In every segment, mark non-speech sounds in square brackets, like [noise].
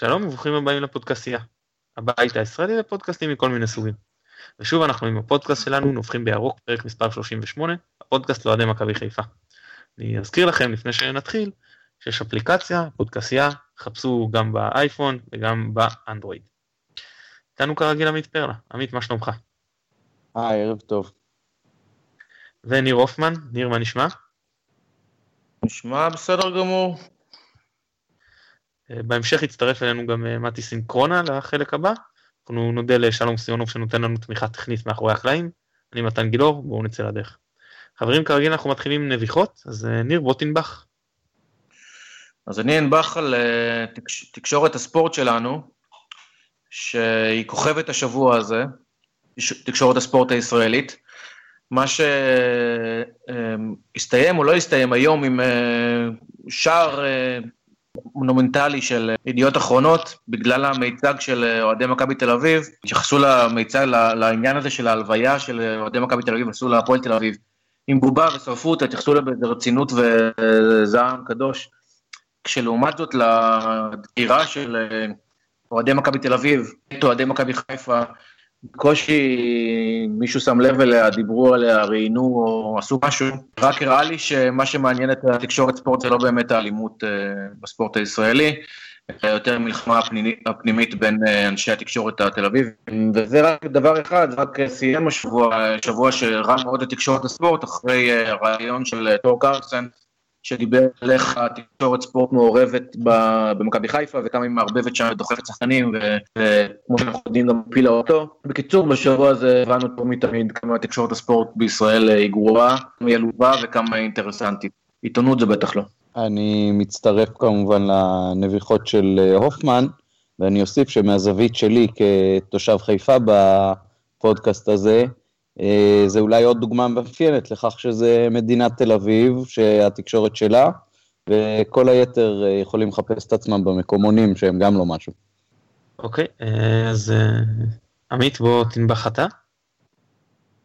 שלום וברוכים הבאים לפודקאסייה, הבית הישראלי לפודקאסטים מכל מיני סוגים. ושוב אנחנו עם הפודקאסט שלנו נובחים בירוק פרק מספר 38, הפודקאסט לאוהדי מכבי חיפה. אני אזכיר לכם לפני שנתחיל שיש אפליקציה, פודקאסייה, חפשו גם באייפון וגם באנדרואיד. איתנו כרגיל עמית פרלה, עמית מה שלומך? היי ערב טוב. וניר הופמן, ניר מה נשמע? נשמע בסדר גמור. אה, בהמשך יצטרף אלינו גם אה, מתי סינקרונה לחלק הבא. אנחנו נודה לשלום סיונוב שנותן לנו תמיכה טכנית מאחורי הקלעים. אני מתן גילאור, בואו נצא לדרך. חברים, כרגיל אנחנו מתחילים עם נביחות, אז אה, ניר, בוא תנבח. אז אני אנבח על תקש... תקשורת הספורט שלנו, שהיא כוכבת השבוע הזה, תקשורת הספורט הישראלית. מה שהסתיים או לא הסתיים היום עם שער מונומנטלי של ידיעות אחרונות, בגלל המיצג של אוהדי מכבי תל אביב, התייחסו למיצג, לעניין הזה של ההלוויה של אוהדי מכבי תל אביב, עשו להפועל תל אביב עם בובה ושרפו אותה, התייחסו לה ברצינות וזעם קדוש. כשלעומת זאת לדקירה של אוהדי מכבי תל אביב, אוהדי מכבי חיפה, בקושי מישהו שם לב אליה, דיברו עליה, ראיינו או עשו משהו, רק הראה לי שמה שמעניין את התקשורת ספורט זה לא באמת האלימות uh, בספורט הישראלי, יותר מלחמה הפנימית, בין uh, אנשי התקשורת התל אביב, וזה רק דבר אחד, רק סיים השבוע, שבוע שרע מאוד לתקשורת הספורט, אחרי הרעיון של תור קרסן, שדיבר על איך התקשורת ספורט מעורבת במכבי חיפה וכמה היא מערבבת שם ודוחפת שחקנים וכמו שאנחנו יודעים גם הפילה אותו. בקיצור בשבוע הזה הבנו טוב מתמיד כמה תקשורת הספורט בישראל היא גרועה, היא עלובה וכמה היא אינטרסנטית. עיתונות זה בטח לא. אני מצטרף כמובן לנביחות של הופמן ואני אוסיף שמהזווית שלי כתושב חיפה בפודקאסט הזה, אה, זה אולי עוד דוגמה מאפיינת לכך שזה מדינת תל אביב, שהתקשורת שלה, וכל היתר אה, יכולים לחפש את עצמם במקומונים שהם גם לא משהו. אוקיי, אה, אז עמית בוא תנבח אתה.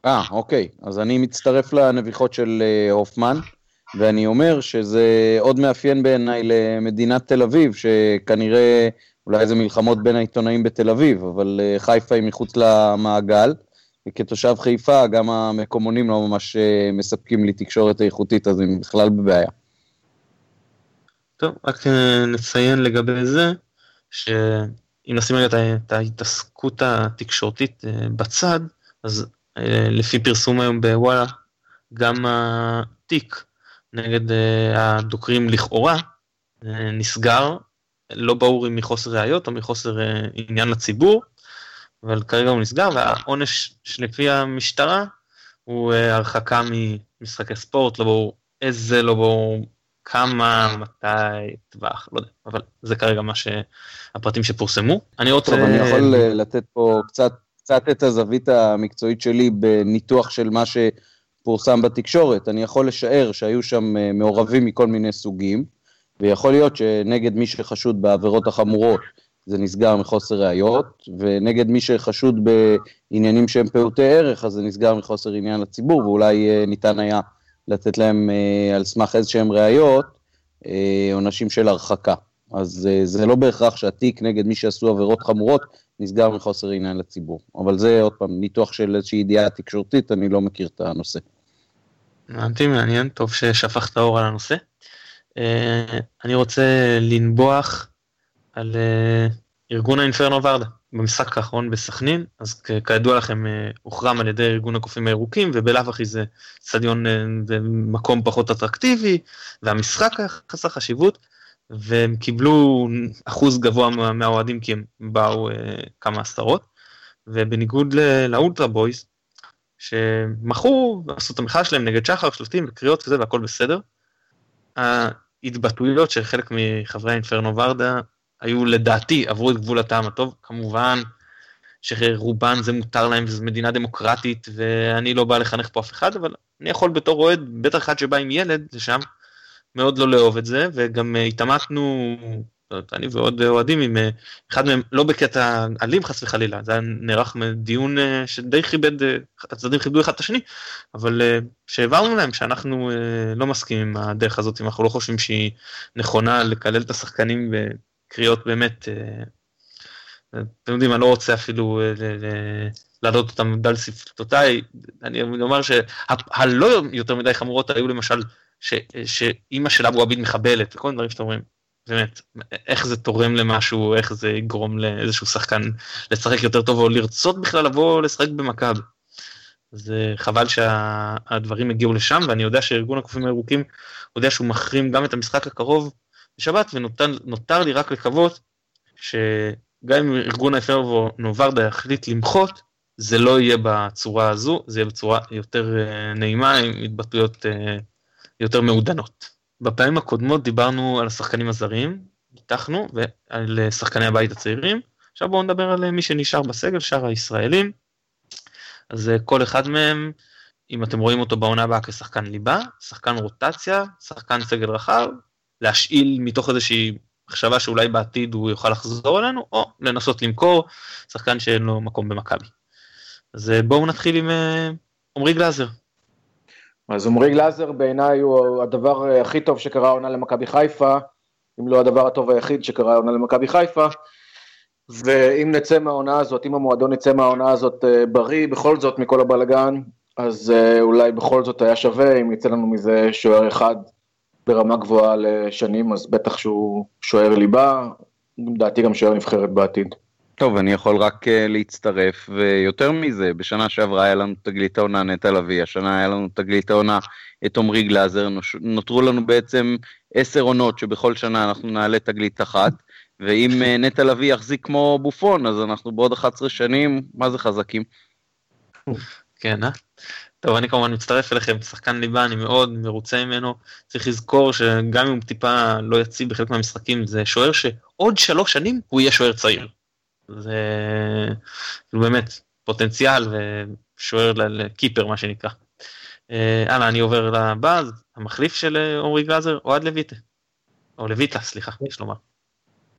אה, אוקיי, אז אני מצטרף לנביחות של הופמן, ואני אומר שזה עוד מאפיין בעיניי למדינת תל אביב, שכנראה אולי זה מלחמות בין העיתונאים בתל אביב, אבל חיפה היא מחוץ למעגל. כתושב חיפה, גם המקומונים לא ממש אה, מספקים לי תקשורת איכותית, אז אני בכלל בבעיה. טוב, רק אה, נציין לגבי זה, שאם נשים רגע את ההתעסקות התקשורתית אה, בצד, אז לפי פרסום היום בוואלה, גם התיק נגד הדוקרים לכאורה נסגר, לא ברור אם מחוסר ראיות או מחוסר עניין לציבור, אבל כרגע הוא נסגר, והעונש שלפי המשטרה הוא אה, הרחקה ממשחקי ספורט, לא ברור איזה, לא ברור כמה, מתי, טווח, לא יודע, אבל זה כרגע מה שהפרטים שפורסמו. אני רוצה... טוב, אני יכול אה, לתת פה קצת, קצת את הזווית המקצועית שלי בניתוח של מה שפורסם בתקשורת. אני יכול לשער שהיו שם אה, מעורבים מכל מיני סוגים, ויכול להיות שנגד מי שחשוד בעבירות החמורות, זה נסגר מחוסר ראיות, ונגד מי שחשוד בעניינים שהם פעוטי ערך, אז זה נסגר מחוסר עניין לציבור, ואולי אה, ניתן היה לתת להם אה, על סמך איזשהם ראיות אה, עונשים של הרחקה. אז זה לא בהכרח שהתיק נגד מי שעשו עבירות חמורות נסגר מחוסר עניין לציבור. אבל זה עוד פעם ניתוח של איזושהי ידיעה תקשורתית, אני לא מכיר את הנושא. הבנתי, מעניין, טוב ששפכת אור על הנושא. אני רוצה לנבוח על uh, ארגון האינפרנו ורדה במשחק האחרון בסכנין, אז כידוע לכם uh, הוחרם על ידי ארגון הקופים הירוקים, ובלאו הכי זה סטדיון במקום uh, פחות אטרקטיבי, והמשחק חסר חשיבות, והם קיבלו אחוז גבוה מהאוהדים כי הם באו uh, כמה עשרות, ובניגוד לאולטרה בויז, שמחו ועשו את המחאה שלהם נגד שחר, שלטים וקריאות וזה והכל בסדר. ההתבטאויות של חלק מחברי האינפרנו ורדה היו לדעתי, עברו את גבול הטעם הטוב, כמובן שרובן זה מותר להם וזו מדינה דמוקרטית ואני לא בא לחנך פה אף אחד, אבל אני יכול בתור אוהד, בטח אחד שבא עם ילד לשם, מאוד לא לאהוב את זה, וגם התעמקנו, אני ועוד אוהדים עם אחד מהם, לא בקטע אלים חס וחלילה, זה היה נערך דיון אה, שדי כיבד, אה, הצדדים כיבדו אחד את השני, אבל אה, שהעברנו להם שאנחנו לא מסכימים עם הדרך הזאת, אם אנחנו לא חושבים שהיא נכונה לקלל את השחקנים קריאות באמת, אתם יודעים, אני לא רוצה אפילו להעלות אותם דל שפתותיי, אני אומר שהלא יותר מדי חמורות היו למשל שאימא של אבו עביד מחבלת, וכל מיני דברים שאתם אומרים, באמת, איך זה תורם למשהו, איך זה יגרום לאיזשהו שחקן לשחק יותר טוב, או לרצות בכלל לבוא לשחק במכבי. זה חבל שהדברים הגיעו לשם, ואני יודע שארגון הקופים הירוקים יודע שהוא מחרים גם את המשחק הקרוב בשבת, ונותר לי רק לקוות שגם אם ארגון האפרוו נוברדה יחליט למחות, זה לא יהיה בצורה הזו, זה יהיה בצורה יותר אה, נעימה, עם התבטאויות אה, יותר מעודנות. בפעמים הקודמות דיברנו על השחקנים הזרים, ניתחנו, ועל שחקני הבית הצעירים. עכשיו בואו נדבר על מי שנשאר בסגל, שאר הישראלים. אז כל אחד מהם, אם אתם רואים אותו בעונה הבאה כשחקן ליבה, שחקן רוטציה, שחקן סגל רחב, להשאיל מתוך איזושהי מחשבה שאולי בעתיד הוא יוכל לחזור אלינו, או לנסות למכור שחקן שאין לו מקום במכבי. אז בואו נתחיל עם אה, עמרי גלאזר. אז עמרי גלאזר בעיניי הוא הדבר אה, הכי טוב שקרה העונה למכבי חיפה, אם לא הדבר הטוב היחיד שקרה העונה למכבי חיפה. ואם נצא מהעונה הזאת, אם המועדון יצא מהעונה הזאת אה, בריא בכל זאת מכל הבלגן, אז אה, אולי בכל זאת היה שווה אם יצא לנו מזה שוער אחד ברמה גבוהה לשנים, אז בטח שהוא שוער ליבה, לדעתי גם שוער נבחרת בעתיד. טוב, אני יכול רק uh, להצטרף, ויותר מזה, בשנה שעברה היה לנו תגלית העונה נטע לביא, השנה היה לנו תגלית העונה את עמרי גלאזר, נותרו לנו בעצם עשר עונות שבכל שנה אנחנו נעלה תגלית אחת, ואם uh, נטע לביא יחזיק כמו בופון, אז אנחנו בעוד 11 שנים, מה זה חזקים? כן, אה? טוב, אני כמובן מצטרף אליכם, שחקן ליבה, אני מאוד מרוצה ממנו. צריך לזכור שגם אם הוא טיפה לא יציב בחלק מהמשחקים, זה שוער שעוד שלוש שנים הוא יהיה שוער צעיר. זה כאילו באמת פוטנציאל ושוער לקיפר מה שנקרא. אה, הלאה אני עובר לבא, המחליף של אה, עמרי גלאזר, אוהד לויטה. או לויטה סליחה יש לומר.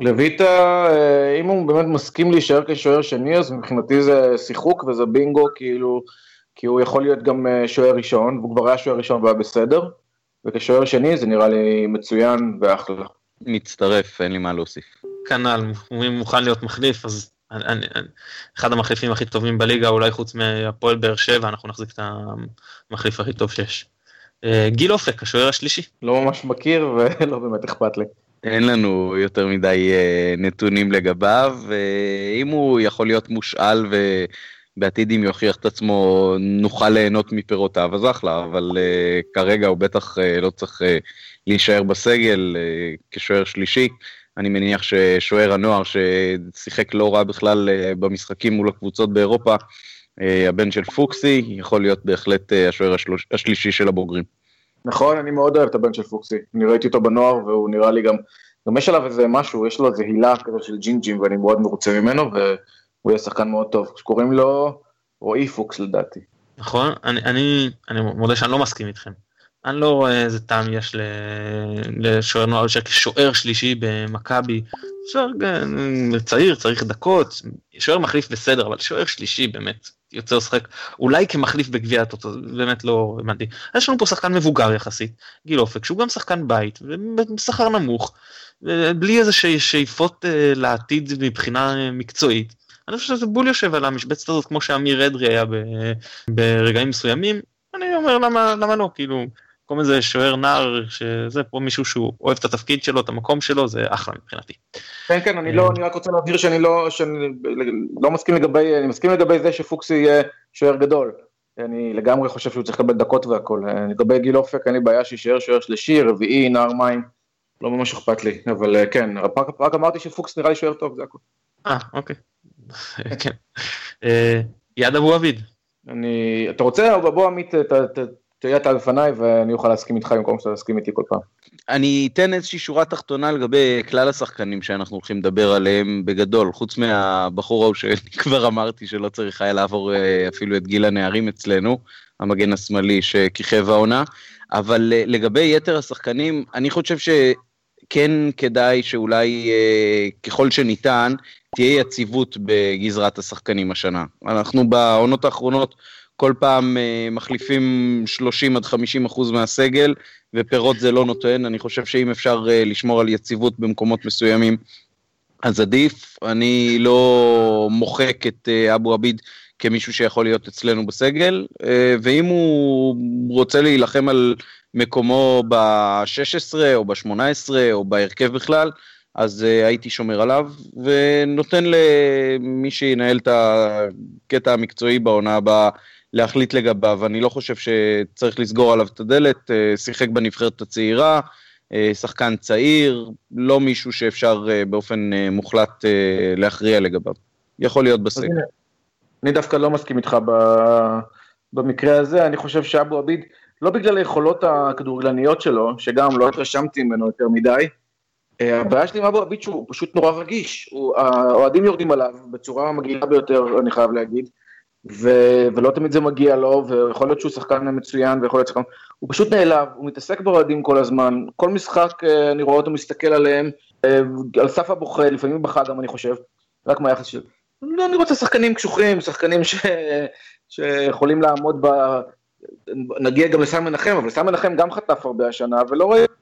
לויטה אה, אם הוא באמת מסכים להישאר כשוער שני אז מבחינתי זה שיחוק וזה בינגו כאילו כי הוא יכול להיות גם שוער ראשון והוא כבר היה שוער ראשון והיה בסדר וכשוער שני זה נראה לי מצוין ואחלה. מצטרף אין לי מה להוסיף. כנ"ל, הוא מוכן להיות מחליף, אז אני, אני, אחד המחליפים הכי טובים בליגה, אולי חוץ מהפועל באר שבע, אנחנו נחזיק את המחליף הכי טוב שיש. אה, גיל אופק, השוער השלישי. לא ממש מכיר [laughs] ולא באמת אכפת לי. אין לנו יותר מדי uh, נתונים לגביו, ואם הוא יכול להיות מושאל ובעתיד אם יוכיח את עצמו נוכל ליהנות מפירותיו, אז אחלה, אבל uh, כרגע הוא בטח uh, לא צריך uh, להישאר בסגל uh, כשוער שלישי. אני מניח ששוער הנוער ששיחק לא רע בכלל אה, במשחקים מול הקבוצות באירופה, אה, הבן של פוקסי, יכול להיות בהחלט אה, השוער השלוש, השלישי של הבוגרים. נכון, אני מאוד אוהב את הבן של פוקסי. אני ראיתי אותו בנוער והוא נראה לי גם, גם יש עליו איזה משהו, יש לו איזה הילה כזה של ג'ינג'ים ואני מאוד מרוצה ממנו והוא יהיה שחקן מאוד טוב. שקוראים לו רועי פוקס לדעתי. נכון, אני, אני, אני מודה שאני לא מסכים איתכם. אני לא רואה איזה טעם יש לשוער נוער שוער שלישי במכבי. שוער אה, צעיר צריך דקות, שוער מחליף בסדר, אבל שוער שלישי באמת יוצא לשחק אולי כמחליף בגביע הטוטו, באמת לא הבנתי. יש לנו פה שחקן מבוגר יחסית, גיל אופק, שהוא גם שחקן בית, בשכר נמוך, בלי איזה שאיפות אה, לעתיד מבחינה מקצועית. אני חושב שזה בול יושב על המשבצת הזאת כמו שאמיר אדרי היה ברגעים מסוימים. אני אומר למה, למה לא, כאילו, במקום איזה שוער נער שזה פה מישהו שהוא אוהב את התפקיד שלו את המקום שלו זה אחלה מבחינתי. כן כן אני לא אני רק רוצה להבהיר שאני לא שאני לא מסכים לגבי אני מסכים לגבי זה שפוקסי יהיה שוער גדול. אני לגמרי חושב שהוא צריך לקבל דקות והכל. לגבי גיל אופק אין לי בעיה שיישאר שוער שלישי רביעי נער מים. לא ממש אכפת לי אבל אה, כן רק, רק אמרתי שפוקס נראה לי שוער טוב זה הכל. אה אוקיי. [laughs] כן. אה, יד אבו עביד. אני אתה רוצה בוא עמית תהיה אתה לפניי ואני אוכל להסכים איתך במקום שאתה תסכים איתי כל פעם. אני אתן איזושהי שורה תחתונה לגבי כלל השחקנים שאנחנו הולכים לדבר עליהם בגדול, חוץ מהבחור ההוא שכבר אמרתי שלא צריך היה לעבור אה, אפילו את גיל הנערים אצלנו, המגן השמאלי שכיכב העונה, אבל אה, לגבי יתר השחקנים, אני חושב שכן כדאי שאולי אה, ככל שניתן, תהיה יציבות בגזרת השחקנים השנה. אנחנו בעונות האחרונות כל פעם uh, מחליפים 30 עד 50 אחוז מהסגל, ופירות זה לא נותן. אני חושב שאם אפשר uh, לשמור על יציבות במקומות מסוימים, אז עדיף, אני לא מוחק את אבו עביד כמישהו שיכול להיות אצלנו בסגל, ואם הוא רוצה להילחם על מקומו ב-16 או ב-18 או בהרכב בכלל, אז uh, הייתי שומר עליו, ונותן למי שינהל את הקטע המקצועי בעונה הבאה להחליט לגביו. אני לא חושב שצריך לסגור עליו את הדלת, uh, שיחק בנבחרת הצעירה, uh, שחקן צעיר, לא מישהו שאפשר uh, באופן מוחלט להכריע לגביו. יכול להיות בסגל. אני דווקא לא מסכים איתך ב... במקרה הזה, אני חושב שאבו עביד, לא בגלל היכולות הכדורגלניות שלו, שגם לא התרשמתי ממנו יותר מדי, אה, הבעיה שלי עם אבו עביד שהוא פשוט נורא רגיש, האוהדים יורדים עליו בצורה מגעילה ביותר, אני חייב להגיד, ו, ולא תמיד זה מגיע לו, ויכול להיות שהוא שחקן מצוין, ויכול להיות שחקן, הוא פשוט נעלב, הוא מתעסק באוהדים כל הזמן, כל משחק אה, אני רואה אותו מסתכל עליהם, אה, על סף הבוכה, לפעמים בחג גם אני חושב, רק מהיחס של... אני רוצה שחקנים קשוחים, שחקנים ש... שיכולים לעמוד ב... נגיע גם לסן מנחם, אבל סן מנחם גם חטף הרבה השנה, ולא ראיתי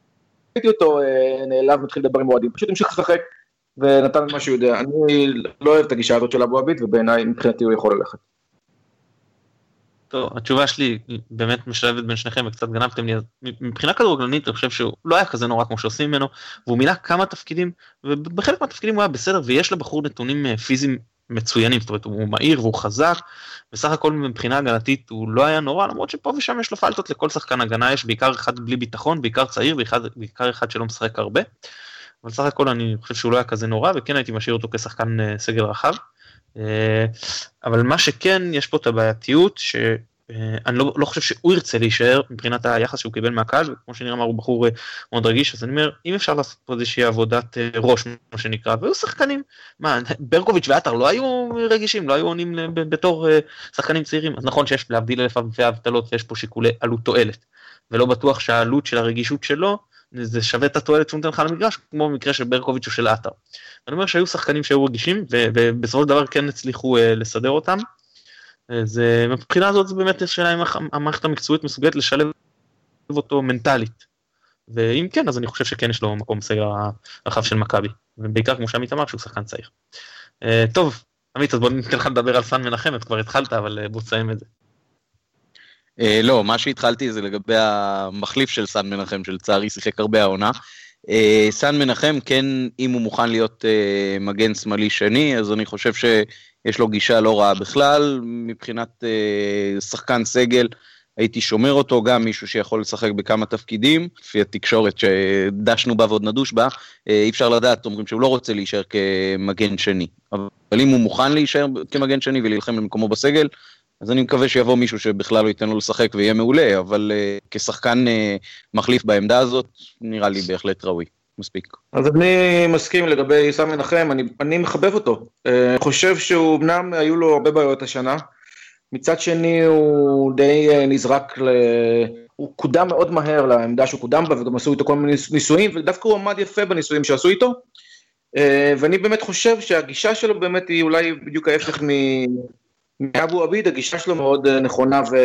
ראיתי אותו אה, נעלב, מתחיל לדבר עם אוהדים, פשוט המשיך לשחק ונתן את מה שהוא יודע. אני לא אוהב את הגישה הזאת של אבו עביד, ובעיניי מבחינתי הוא יכול ללכת. טוב, התשובה שלי באמת משלבת בין שניכם וקצת גנבתם לי, מבחינה כדורגלנית אני חושב שהוא לא היה כזה נורא כמו שעושים ממנו, והוא מילא כמה תפקידים, ובחלק מהתפקידים הוא היה בסדר, ויש לבחור נתונים אה, פיזיים מצוינים, זאת אומרת הוא מהיר והוא חזק, בסך הכל מבחינה הגנתית הוא לא היה נורא, למרות שפה ושם יש לו פלטות לכל שחקן הגנה, יש בעיקר אחד בלי ביטחון, בעיקר צעיר, בעיקר אחד שלא משחק הרבה, אבל סך הכל אני חושב שהוא לא היה כזה נורא, וכן הייתי משאיר אותו כשחקן אה, סגל רחב. אה, אבל מה שכן, יש פה את הבעייתיות, ש... אה, אני לא, לא חושב שהוא ירצה להישאר מבחינת היחס שהוא קיבל מהקהל וכמו שנראה הוא בחור אה, מאוד רגיש אז אני אומר אם אפשר לעשות פה איזושהי עבודת אה, ראש מה שנקרא והיו שחקנים מה ברקוביץ' ועטר לא היו רגישים לא היו עונים בתור שחקנים צעירים אז נכון שיש להבדיל אלף אלפי אבטלות ויש פה שיקולי עלות תועלת ולא בטוח שהעלות של הרגישות שלו זה שווה את התועלת שהוא נותן לך למגרש כמו במקרה של ברקוביץ' או של עטר. אני אומר שהיו שחקנים שהיו רגישים ובסופו של דבר כן הצליחו לסדר אותם. אז מבחינה הזאת זה באמת השאלה אם המערכת המקצועית מסוגלת לשלב אותו מנטלית. ואם כן אז אני חושב שכן יש לו מקום בסגר הרחב של מכבי ובעיקר כמו שעמית אמר שהוא שחקן צעיר. אה, טוב עמית אז בוא ניתן לך לדבר על סן מנחם את כבר התחלת אבל אה, בוא תסיים את זה. אה, לא מה שהתחלתי זה לגבי המחליף של סן מנחם שלצערי שיחק הרבה העונה. סן מנחם כן אם הוא מוכן להיות מגן שמאלי שני אז אני חושב ש... יש לו גישה לא רעה בכלל, מבחינת אה, שחקן סגל, הייתי שומר אותו, גם מישהו שיכול לשחק בכמה תפקידים, לפי התקשורת שדשנו בה ועוד נדוש בה, אה, אי אפשר לדעת, אומרים שהוא לא רוצה להישאר כמגן שני. אבל אם הוא מוכן להישאר כמגן שני ולהילחם במקומו בסגל, אז אני מקווה שיבוא מישהו שבכלל לא ייתן לו לשחק ויהיה מעולה, אבל uh, כשחקן uh, מחליף בעמדה הזאת, נראה לי בהחלט ראוי. מספיק. אז אני מסכים לגבי סם מנחם, אני, אני מחבב אותו. uh, חושב שהוא, אמנם היו לו הרבה בעיות השנה, מצד שני הוא די uh, נזרק, ל... הוא קודם מאוד מהר לעמדה שהוא קודם בה, וגם עשו איתו כל מיני ניסויים, ודווקא הוא עמד יפה בניסויים שעשו איתו. Uh, ואני באמת חושב שהגישה שלו באמת היא אולי בדיוק ההפך מאבו עביד, הגישה שלו מאוד uh, נכונה ו...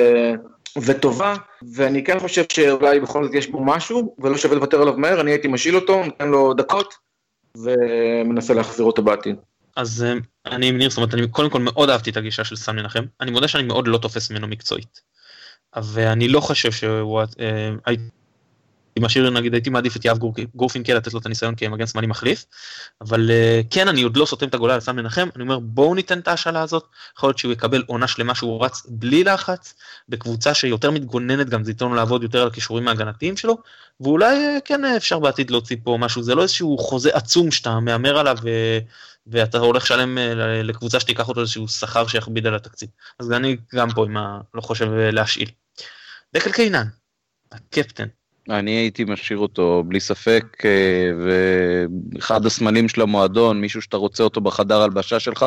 וטובה, ואני כן חושב שאולי בכל זאת יש בו משהו, ולא שווה לוותר עליו מהר, אני הייתי משאיל אותו, נותן לו דקות, ומנסה להחזיר אותו בעתיד. אז אה, אני עם ניר, זאת אומרת, אני קודם כל מאוד אהבתי את הגישה של סן מנחם, אני מודה שאני מאוד לא תופס ממנו מקצועית. ואני לא חושב שהוא, אה, עם השיר נגיד הייתי מעדיף את יאב גורפינקל לתת לו את הניסיון כמגן שמאלי מחליף, אבל uh, כן אני עוד לא סותם את הגולה לסן מנחם, אני אומר בואו ניתן את ההשאלה הזאת, יכול להיות שהוא יקבל עונה שלמה שהוא רץ בלי לחץ, בקבוצה שיותר מתגוננת גם זה ייתן לעבוד יותר על הכישורים ההגנתיים שלו, ואולי uh, כן uh, אפשר בעתיד להוציא פה משהו, זה לא איזשהו חוזה עצום שאתה מהמר עליו. ואתה הולך לשלם לקבוצה שתיקח אותו איזשהו שכר שיכביד על התקציב. אז אני גם פה עם ה... לא חושב להשאיל. דקל קיינן, הקפטן, אני הייתי משאיר אותו בלי ספק, אה, ואחד הסמלים של המועדון, מישהו שאתה רוצה אותו בחדר הלבשה שלך,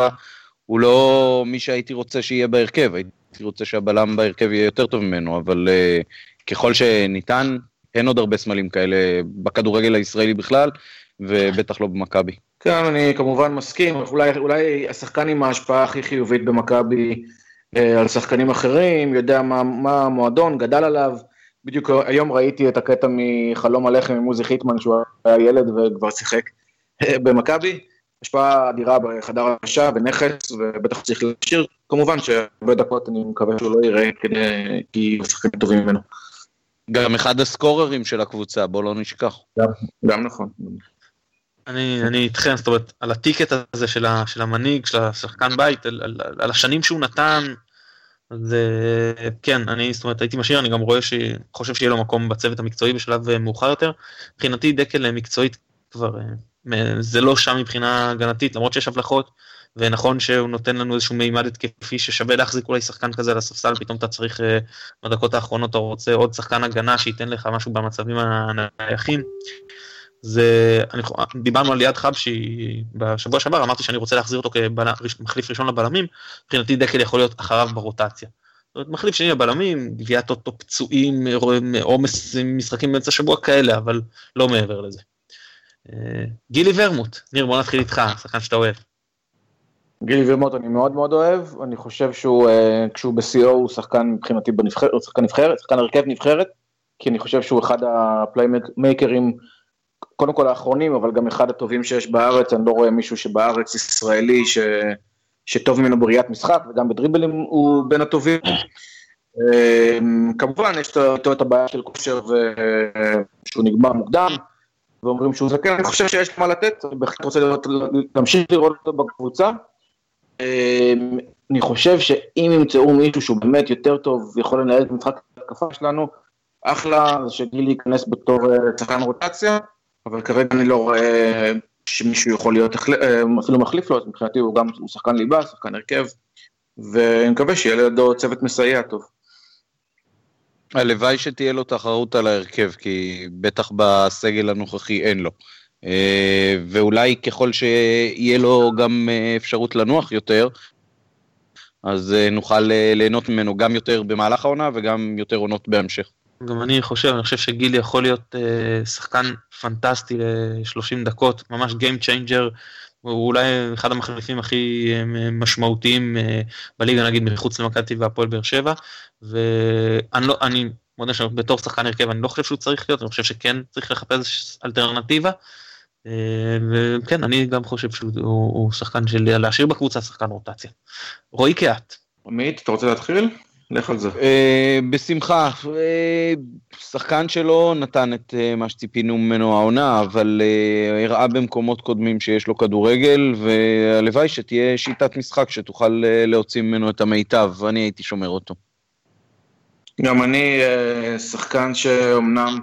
הוא לא מי שהייתי רוצה שיהיה בהרכב, הייתי רוצה שהבלם בהרכב יהיה יותר טוב ממנו, אבל uh, ככל שניתן, אין עוד הרבה סמלים כאלה בכדורגל הישראלי בכלל, ובטח לא במכבי. כן, אני כמובן מסכים, אולי, אולי השחקן עם ההשפעה הכי חיובית במכבי אה, על שחקנים אחרים, יודע מה, מה המועדון, גדל עליו. בדיוק היום ראיתי את הקטע מחלום הלחם עם עוזי חיטמן שהוא היה ילד וכבר שיחק [laughs] במכבי, השפעה אדירה בחדר הרגשה, בנכס, ובטח צריך להשאיר. כמובן שהרבה דקות אני מקווה שהוא לא יראה כדי, כי יהיו שחקנים טובים ממנו. גם אחד הסקוררים של הקבוצה, בוא לא נשכח. גם, גם נכון. אני, אני איתכם, זאת אומרת, על הטיקט הזה של, ה, של המנהיג, של השחקן בית, על, על, על השנים שהוא נתן, אז כן, אני, זאת אומרת, הייתי משאיר, אני גם רואה ש... חושב שיהיה לו מקום בצוות המקצועי בשלב אה, מאוחר יותר. מבחינתי דקל אה, מקצועית כבר, אה, זה לא שם מבחינה הגנתית, למרות שיש הבלחות, ונכון שהוא נותן לנו איזשהו מימד התקפי ששווה להחזיק אולי שחקן כזה על הספסל, פתאום אתה צריך בדקות האחרונות, אתה רוצה עוד שחקן הגנה שייתן לך משהו במצבים הנייחים. זה, אני, דיברנו על ליעד חבשי בשבוע שעבר, אמרתי שאני רוצה להחזיר אותו כמחליף ראשון לבלמים, מבחינתי דקל יכול להיות אחריו ברוטציה. זאת אומרת, מחליף שני לבלמים, גביית אוטו פצועים, עומס משחקים באמצע שבוע כאלה, אבל לא מעבר לזה. אה, גילי ורמוט, ניר בוא נתחיל איתך, שחקן שאתה אוהב. גילי ורמוט אני מאוד מאוד אוהב, אני חושב שהוא, אה, כשהוא בשיאו הוא שחקן מבחינתי בנבחרת, שחקן נבחרת, שחקן הרכב נבחרת, כי אני חושב שהוא אחד הפליימייקרים קודם כל האחרונים, אבל גם אחד הטובים שיש בארץ, אני לא רואה מישהו שבארץ ישראלי ש... שטוב ממנו בראיית משחק, וגם בדריבלים הוא בין הטובים. אמ, כמובן, יש אותו את הבעיה של כושר שהוא נגמר מוקדם, ואומרים שהוא זקן, אני חושב שיש מה לתת, אני בהחלט רוצה לראות, להמשיך לראות אותו בקבוצה. אמ, אני חושב שאם ימצאו מישהו שהוא באמת יותר טוב ויכול לנהל את משחק ההתקפה שלנו, אחלה, שגילי ייכנס בתור אה, שחקן רוטציה. אבל כרגע אני לא רואה שמישהו יכול להיות אה, אפילו מחליף לו, אז מבחינתי הוא גם הוא שחקן ליבה, שחקן הרכב, ואני מקווה שיהיה לידו צוות מסייע טוב. הלוואי שתהיה לו תחרות על ההרכב, כי בטח בסגל הנוכחי אין לו. אה, ואולי ככל שיהיה לו גם אה, אפשרות לנוח יותר, אז נוכל ליהנות ממנו גם יותר במהלך העונה וגם יותר עונות בהמשך. גם אני חושב, אני חושב שגילי יכול להיות אה, שחקן פנטסטי ל-30 דקות, ממש Game Changer, הוא אולי אחד המחליפים הכי אה, משמעותיים אה, בליגה נגיד מחוץ למכבי והפועל באר שבע, ואני לא, אני מודה שבתור שחקן הרכב אני לא חושב שהוא צריך להיות, אני חושב שכן צריך לחפש אלטרנטיבה. אה, וכן, אני גם חושב שהוא הוא שחקן של להשאיר בקבוצה שחקן רוטציה. רועי קהת. עמית, אתה רוצה להתחיל? לך על זה. Uh, בשמחה. Uh, שחקן שלו נתן את uh, מה שציפינו ממנו העונה, אבל uh, הראה במקומות קודמים שיש לו כדורגל, והלוואי שתהיה שיטת משחק שתוכל uh, להוציא ממנו את המיטב, ואני הייתי שומר אותו. גם אני uh, שחקן שאומנם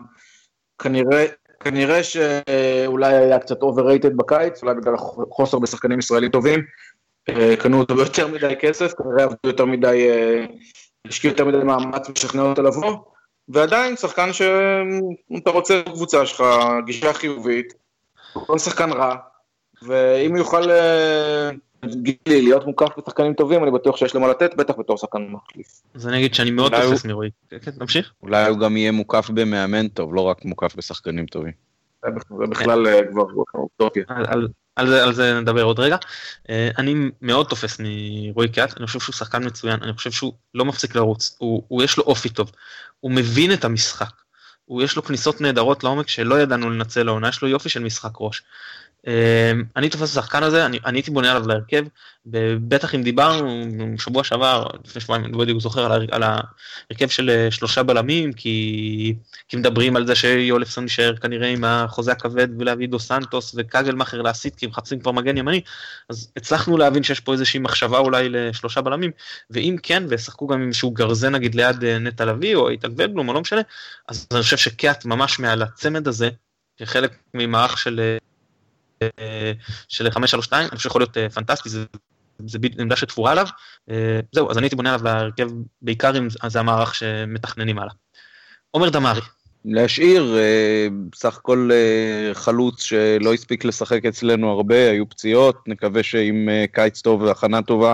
כנראה... כנראה שאולי היה קצת overrated בקיץ, אולי בגלל חוסר בשחקנים ישראלים טובים, קנו אותו ביותר מדי כסף, כנראה עבדו יותר מדי השקיע יותר מדי מאמץ לשכנע אותו לבוא, ועדיין שחקן שאתה רוצה בקבוצה שלך, גישה חיובית, לא שחקן רע, ואם הוא יוכל אה, גילי להיות מוקף בשחקנים טובים, אני בטוח שיש לו מה לתת, בטח בתור שחקן מחליף. אז אני אגיד שאני מאוד תופס מרועי. כן, כן, תמשיך. אולי הוא גם יהיה מוקף במאמן טוב, לא רק מוקף בשחקנים טובים. זה בכלל אה, כבר אוטופיה. על זה, על זה נדבר עוד רגע. אה, אני מאוד תופס מרועי קיאט, אני חושב שהוא שחקן מצוין, אני חושב שהוא לא מפסיק לרוץ, הוא, הוא יש לו אופי טוב, הוא מבין את המשחק, הוא יש לו כניסות נהדרות לעומק שלא ידענו לנצל לעונה, יש לו יופי של משחק ראש. אמ, אני תופס את השחקן הזה, אני, אני הייתי בונה עליו להרכב, בטח אם דיברנו שבוע שעבר, לפני שבועיים, אני לא בדיוק זוכר, על, על ההרכב של אה, שלושה בלמים, כי, כי מדברים על זה שיולפסון יישאר כנראה עם החוזה הכבד ולהביא דו סנטוס וקגלמאכר להסיט, כי מחפשים כבר מגן ימני, אז הצלחנו להבין שיש פה איזושהי מחשבה אולי לשלושה בלמים, ואם כן, וישחקו גם עם איזשהו גרזן נגיד ליד אה, נטע לביא או איתן וגלום או לא משנה, אז אני חושב שקיאט ממש מעל הצמד הזה, כחלק ממערך של אה, של 532, אני חושב שיכול להיות אה, פנטסטי, זה, עמדה שתפורה עליו. אה, זהו, אז אני הייתי בונה עליו להרכב בעיקר אם זה המערך שמתכננים הלאה. עומר דמארי. להשאיר, אה, בסך הכל חלוץ שלא הספיק לשחק אצלנו הרבה, היו פציעות, נקווה שעם קיץ טוב והכנה טובה.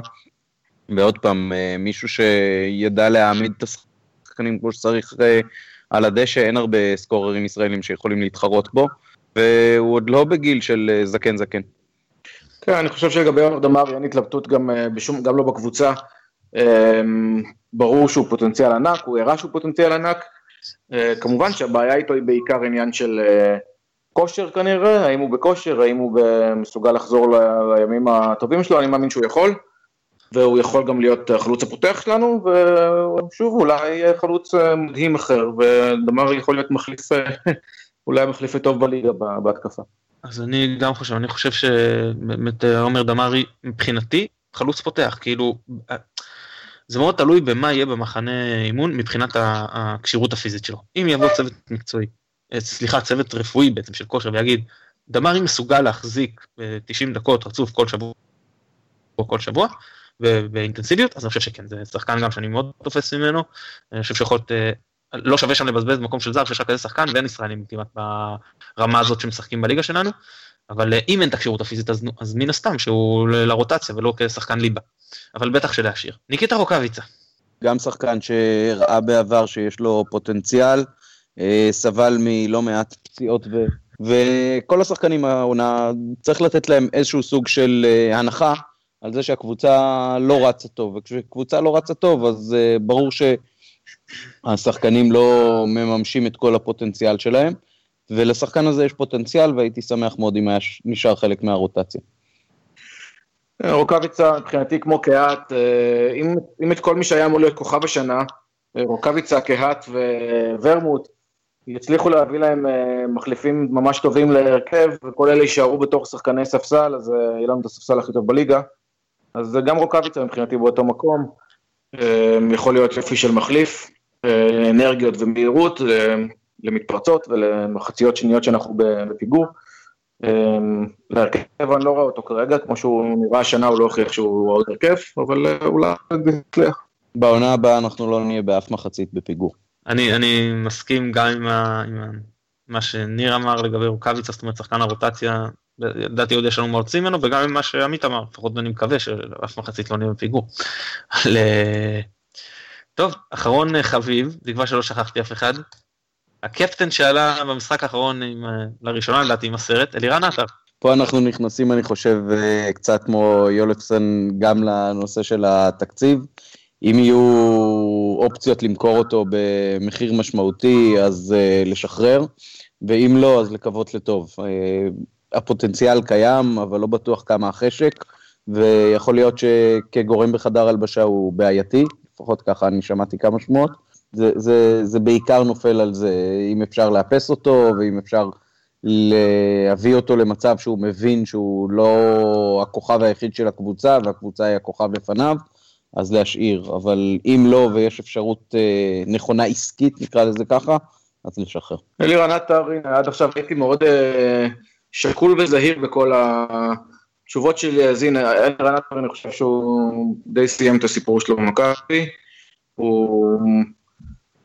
ועוד פעם, מישהו שידע להעמיד את השחקנים כמו שצריך על הדשא, אין הרבה סקוררים ישראלים שיכולים להתחרות בו. והוא עוד לא בגיל של אה, זקן זקן. כן, אני חושב שלגבי עומר דמארי אין התלבטות גם, אה, בשום, גם לא בקבוצה. אמ, ברור שהוא פוטנציאל ענק, הוא הראה שהוא פוטנציאל ענק. אה, כמובן שהבעיה איתו היא בעיקר עניין של כושר כנראה, האם הוא בכושר, האם הוא מסוגל לחזור לימים הטובים שלו, אני מאמין שהוא יכול, והוא יכול גם להיות החלוץ הפותח שלנו, ושוב, אולי חלוץ מדהים אחר, ודמר יכול להיות מחליף, אולי מחליף טוב בליגה בהתקפה. אז אני גם חושב, אני חושב שבאמת עומר דמארי מבחינתי חלוץ פותח, כאילו זה מאוד תלוי במה יהיה במחנה אימון מבחינת הכשירות הפיזית שלו. אם יבוא צוות מקצועי, אה, סליחה, צוות רפואי בעצם של כושר ויגיד, דמארי מסוגל להחזיק 90 דקות רצוף כל שבוע, כל שבוע, באינטנסיביות, אז אני חושב שכן, זה שחקן גם שאני מאוד תופס ממנו, אני חושב שיכול להיות, אה, לא שווה שם לבזבז מקום של זר שיש רק כזה שחקן ואין ישראלים כמעט ברמה הזאת שמשחקים בליגה שלנו, אבל אה, אם אין את הכשירות הפיזית אז, אז מן הסתם שהוא לרוטציה ולא כשחקן ליבה, אבל בטח שלהשאיר. ניקיטה רוקאביצה. גם שחקן שהראה בעבר שיש לו פוטנציאל, אה, סבל מלא מעט פציעות ו... וכל השחקנים העונה, צריך לתת להם איזשהו סוג של אה, הנחה על זה שהקבוצה לא רצה טוב, וכשקבוצה לא רצה טוב אז ברור שהשחקנים לא מממשים את כל הפוטנציאל שלהם. ולשחקן הזה יש פוטנציאל, והייתי שמח מאוד אם היה נשאר חלק מהרוטציה. רוקאביצה מבחינתי כמו קהת, אה, אם, אם את כל מי שהיה אמור להיות כוכב השנה, אה, רוקאביצה, קהת וורמוט, יצליחו להביא להם אה, מחליפים ממש טובים להרכב, וכל אלה יישארו בתוך שחקני ספסל, אז יהיה לנו את הספסל הכי טוב בליגה. אז גם רוקאביצה מבחינתי באותו מקום, יכול להיות יופי של מחליף, אנרגיות ומהירות, למתפרצות ולמחציות שניות שאנחנו בפיגור. אמ, להרכב אני לא רואה אותו כרגע, כמו שהוא נראה השנה הוא לא הוכיח שהוא עוד הרכב, אבל אה, אולי זה יצליח. בעונה הבאה אנחנו לא נהיה באף מחצית בפיגור. אני, אני מסכים גם עם, ה, עם ה, מה שניר אמר לגבי רוקאביצה, זאת אומרת שחקן הרוטציה, לדעתי עוד יש לנו להוציא ממנו, וגם עם מה שעמית אמר, לפחות אני מקווה שאף מחצית לא נהיה בפיגור. טוב, אחרון חביב, תקווה שלא שכחתי אף אחד, הקפטן שעלה במשחק האחרון עם, אה, לראשונה לדעתי עם הסרט, אלירן עטר. פה אנחנו נכנסים, אני חושב, אה, קצת כמו יולפסון, גם לנושא של התקציב. אם יהיו אופציות למכור אותו במחיר משמעותי, אז לשחרר, ואם לא, אז לקוות לטוב. הפוטנציאל קיים, אבל לא בטוח כמה החשק, ויכול להיות שכגורם בחדר הלבשה הוא בעייתי, לפחות ככה אני שמעתי כמה שמועות. זה, זה, זה בעיקר נופל על זה, אם אפשר לאפס אותו, ואם אפשר להביא אותו למצב שהוא מבין שהוא לא הכוכב היחיד של הקבוצה, והקבוצה היא הכוכב לפניו, אז להשאיר. אבל אם לא, ויש אפשרות אה, נכונה עסקית, נקרא לזה ככה, אז לשחרר. אלירן עטר, עד עכשיו הייתי מאוד אה, שקול וזהיר בכל התשובות שלי, אז הנה, אלירן עטר, אני חושב שהוא די סיים את הסיפור שלו במכבי. הוא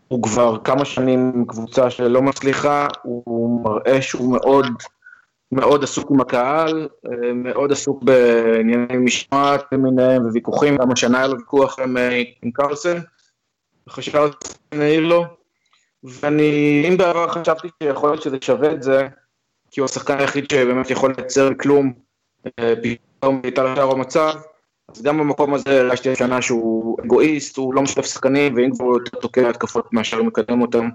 הוא כבר כמה שנים קבוצה שלא מצליחה, הוא מראה שהוא מאוד מאוד עסוק עם הקהל, מאוד עסוק בענייני משמעת למיניהם וויכוחים, גם השנה היה לו ויכוח עם, עם קרלסן, חשבתי שנעיר לו, ואני, אם בעבר חשבתי שיכול להיות שזה שווה את זה, כי הוא השחקן היחיד שבאמת יכול לייצר כלום, אה, פתאום הייתה לשאר המצב, אז גם במקום הזה הרגשתי השנה שהוא אגואיסט, הוא לא משתף שחקנים, ואם כבר הוא יותר תוקע התקפות מאשר מקדם אותם,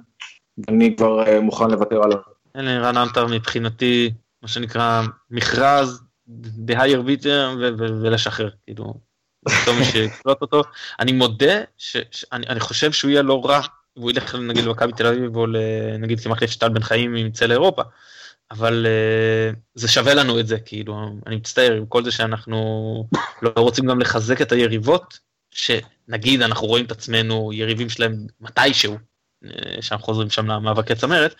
אני כבר uh, מוכן לוותר עליו. אין לי רן אנטר מבחינתי, מה שנקרא, מכרז, בהייר ביטר ולשחרר, כאילו, פתאום שיקלוט אותו. אני מודה שאני חושב שהוא יהיה לא רע, והוא ילך נגיד למכבי תל אביב, או נגיד כמחליף שטל בן חיים אם יצא לאירופה. אבל uh, זה שווה לנו את זה, כאילו, אני מצטער עם כל זה שאנחנו לא רוצים גם לחזק את היריבות, שנגיד אנחנו רואים את עצמנו יריבים שלהם מתישהו, uh, שאנחנו חוזרים שם למאבקי צמרת,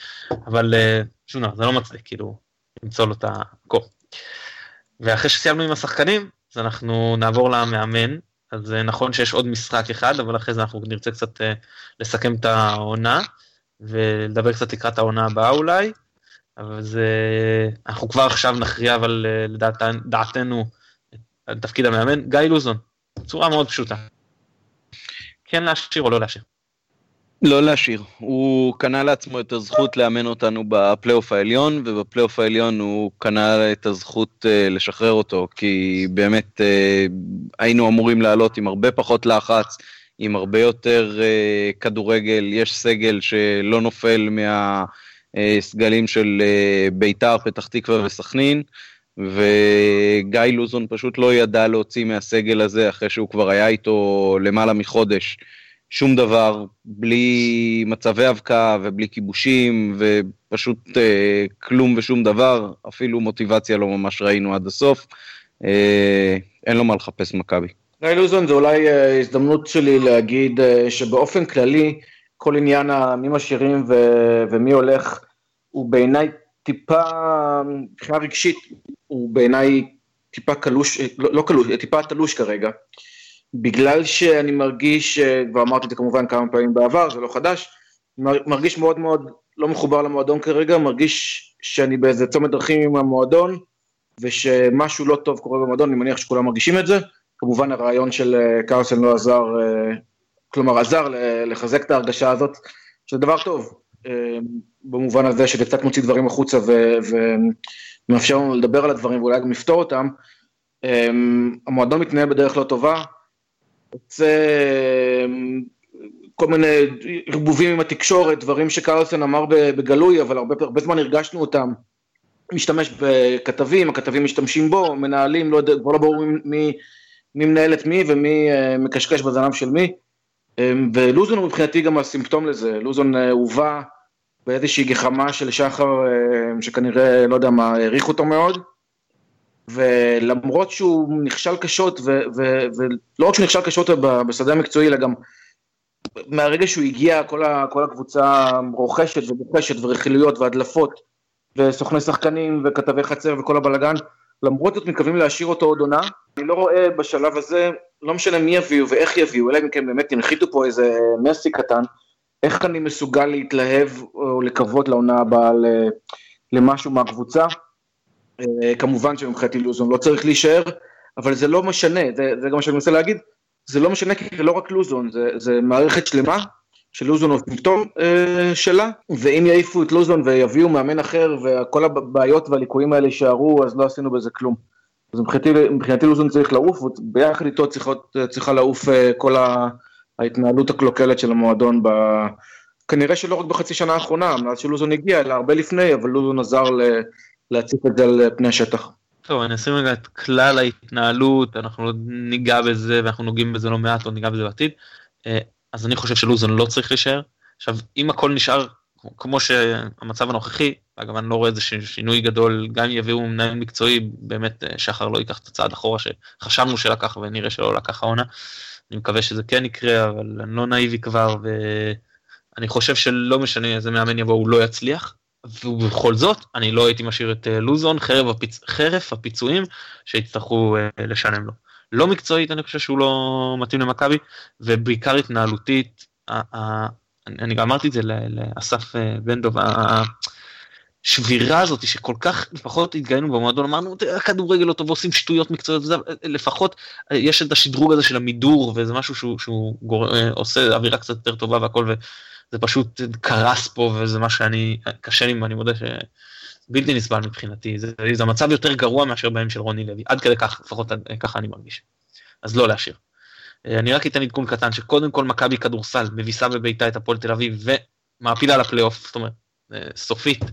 אבל uh, שום דבר, זה לא מצליח, כאילו, למצוא לו את הקור. ואחרי שסיימנו עם השחקנים, אז אנחנו נעבור למאמן, אז נכון שיש עוד משחק אחד, אבל אחרי זה אנחנו נרצה קצת לסכם את העונה, ולדבר קצת לקראת העונה הבאה אולי. אבל זה, אנחנו כבר עכשיו נכריע אבל אה, לדעתנו על תפקיד המאמן, גיא לוזון, בצורה מאוד פשוטה. כן להשאיר או לא להשאיר? לא להשאיר. הוא קנה לעצמו את הזכות לאמן אותנו בפלייאוף העליון, ובפלייאוף העליון הוא קנה את הזכות uh, לשחרר אותו, כי באמת uh, היינו אמורים לעלות עם הרבה פחות לחץ, עם הרבה יותר uh, כדורגל, יש סגל שלא נופל מה... סגלים של ביתר, פתח תקווה וסכנין, וגיא לוזון פשוט לא ידע להוציא מהסגל הזה, אחרי שהוא כבר היה איתו למעלה מחודש, שום דבר, בלי מצבי אבקה ובלי כיבושים, ופשוט אה, כלום ושום דבר, אפילו מוטיבציה לא ממש ראינו עד הסוף. אה, אין לו מה לחפש מכבי. גיא לוזון זה אולי אה, הזדמנות שלי להגיד אה, שבאופן כללי, כל עניין מי משאירים ו- ומי הולך, הוא בעיניי טיפה, מבחינה רגשית, הוא בעיניי טיפה קלוש, לא, לא קלוש, טיפה תלוש כרגע. בגלל שאני מרגיש, כבר אמרתי את זה כמובן כמה פעמים בעבר, זה לא חדש, מרגיש מאוד מאוד לא מחובר למועדון כרגע, מרגיש שאני באיזה צומת דרכים עם המועדון, ושמשהו לא טוב קורה במועדון, אני מניח שכולם מרגישים את זה. כמובן הרעיון של אה, קרסן לא עזר, אה, כלומר עזר לחזק את ההרגשה הזאת, שזה דבר טוב, אה, במובן הזה שזה קצת מוציא דברים החוצה ומאפשר לנו לדבר על הדברים ואולי גם לפתור אותם. המועדון מתנהל בדרך לא טובה, יוצא כל מיני ערבובים עם התקשורת, דברים שקרלסן אמר בגלוי, אבל הרבה, הרבה זמן הרגשנו אותם. משתמש בכתבים, הכתבים משתמשים בו, מנהלים, לא יודע, כבר לא ברור מי, מי מנהל את מי ומי uh, מקשקש בזנב של מי. ולוזון הוא מבחינתי גם הסימפטום לזה, לוזון uh, הובא באיזושהי גחמה של שחר, uh, שכנראה, לא יודע מה, העריך אותו מאוד. ולמרות שהוא נכשל קשות, ולא רק שהוא נכשל קשות בשדה המקצועי, אלא גם מהרגע שהוא הגיע, כל, ה, כל הקבוצה רוכשת ובוחשת ורכילויות והדלפות, וסוכני שחקנים וכתבי חצר וכל הבלגן, למרות זאת מתכוונים להשאיר אותו עוד עונה. אני לא רואה בשלב הזה, לא משנה מי יביאו ואיך יביאו, אלא אם כן באמת ינחיתו פה איזה מסי קטן, איך אני מסוגל להתלהב או לקוות לעונה הבאה למשהו מהקבוצה. אה, כמובן שמבחינתי לוזון לא צריך להישאר, אבל זה לא משנה, זה, זה גם מה שאני מנסה להגיד, זה לא משנה כי זה לא רק לוזון, זה, זה מערכת שלמה שלוזון הוא סימפטום אה, שלה, ואם יעיפו את לוזון ויביאו מאמן אחר וכל הבעיות והליקויים האלה יישארו, אז לא עשינו בזה כלום. אז מבחינתי, מבחינתי לוזון צריך לעוף, וביחד איתו צריכות, צריכה לעוף אה, כל ההתנהלות הקלוקלת של המועדון, ב... כנראה שלא רק בחצי שנה האחרונה, מאז שלוזון הגיע, אלא הרבה לפני, אבל לוזון עזר ל... להציף את זה על פני השטח. טוב, אני אשים רגע את כלל ההתנהלות, אנחנו ניגע בזה ואנחנו נוגעים בזה לא מעט, או ניגע בזה בעתיד. אה, אז אני חושב שלוזון לא צריך להישאר. עכשיו, אם הכל נשאר כמו שהמצב הנוכחי, אגב, אני לא רואה איזה שינוי גדול, גם אם יביאו מנהל מקצועי, באמת אה, שחר לא ייקח את הצעד אחורה שחשבנו שלקח ונראה שלא לקח העונה. אני מקווה שזה כן יקרה, אבל אני לא נאיבי כבר, ואני חושב שלא משנה איזה מאמן יבוא, הוא לא יצליח. ובכל זאת, אני לא הייתי משאיר את אה, לוזון חרף, הפיצ... חרף הפיצויים שיצטרכו אה, לשלם לו. לא מקצועית אני חושב שהוא לא מתאים למכבי ובעיקר התנהלותית אני גם אמרתי את זה לאסף אה, בן דב השבירה הזאת שכל כך לפחות התגיינו במועדון אמרנו הכדורגל לא טוב ועושים שטויות מקצועיות וזה, לפחות אה, יש את השדרוג הזה של המידור וזה משהו שהוא, שהוא גור, אה, עושה אווירה קצת יותר טובה והכל וזה פשוט קרס פה וזה מה שאני קשה לי ואני מודה שבלתי נסבל מבחינתי זה, זה מצב יותר גרוע מאשר בהם של רוני לוי עד כדי כך לפחות ככה אני מרגיש. אז לא להשאיר. אה, אני רק אתן עדכון קטן שקודם כל מכבי כדורסל מביסה בביתה את הפועל תל אביב ומעפילה לפלייאוף, זאת אומרת, אה, סופית.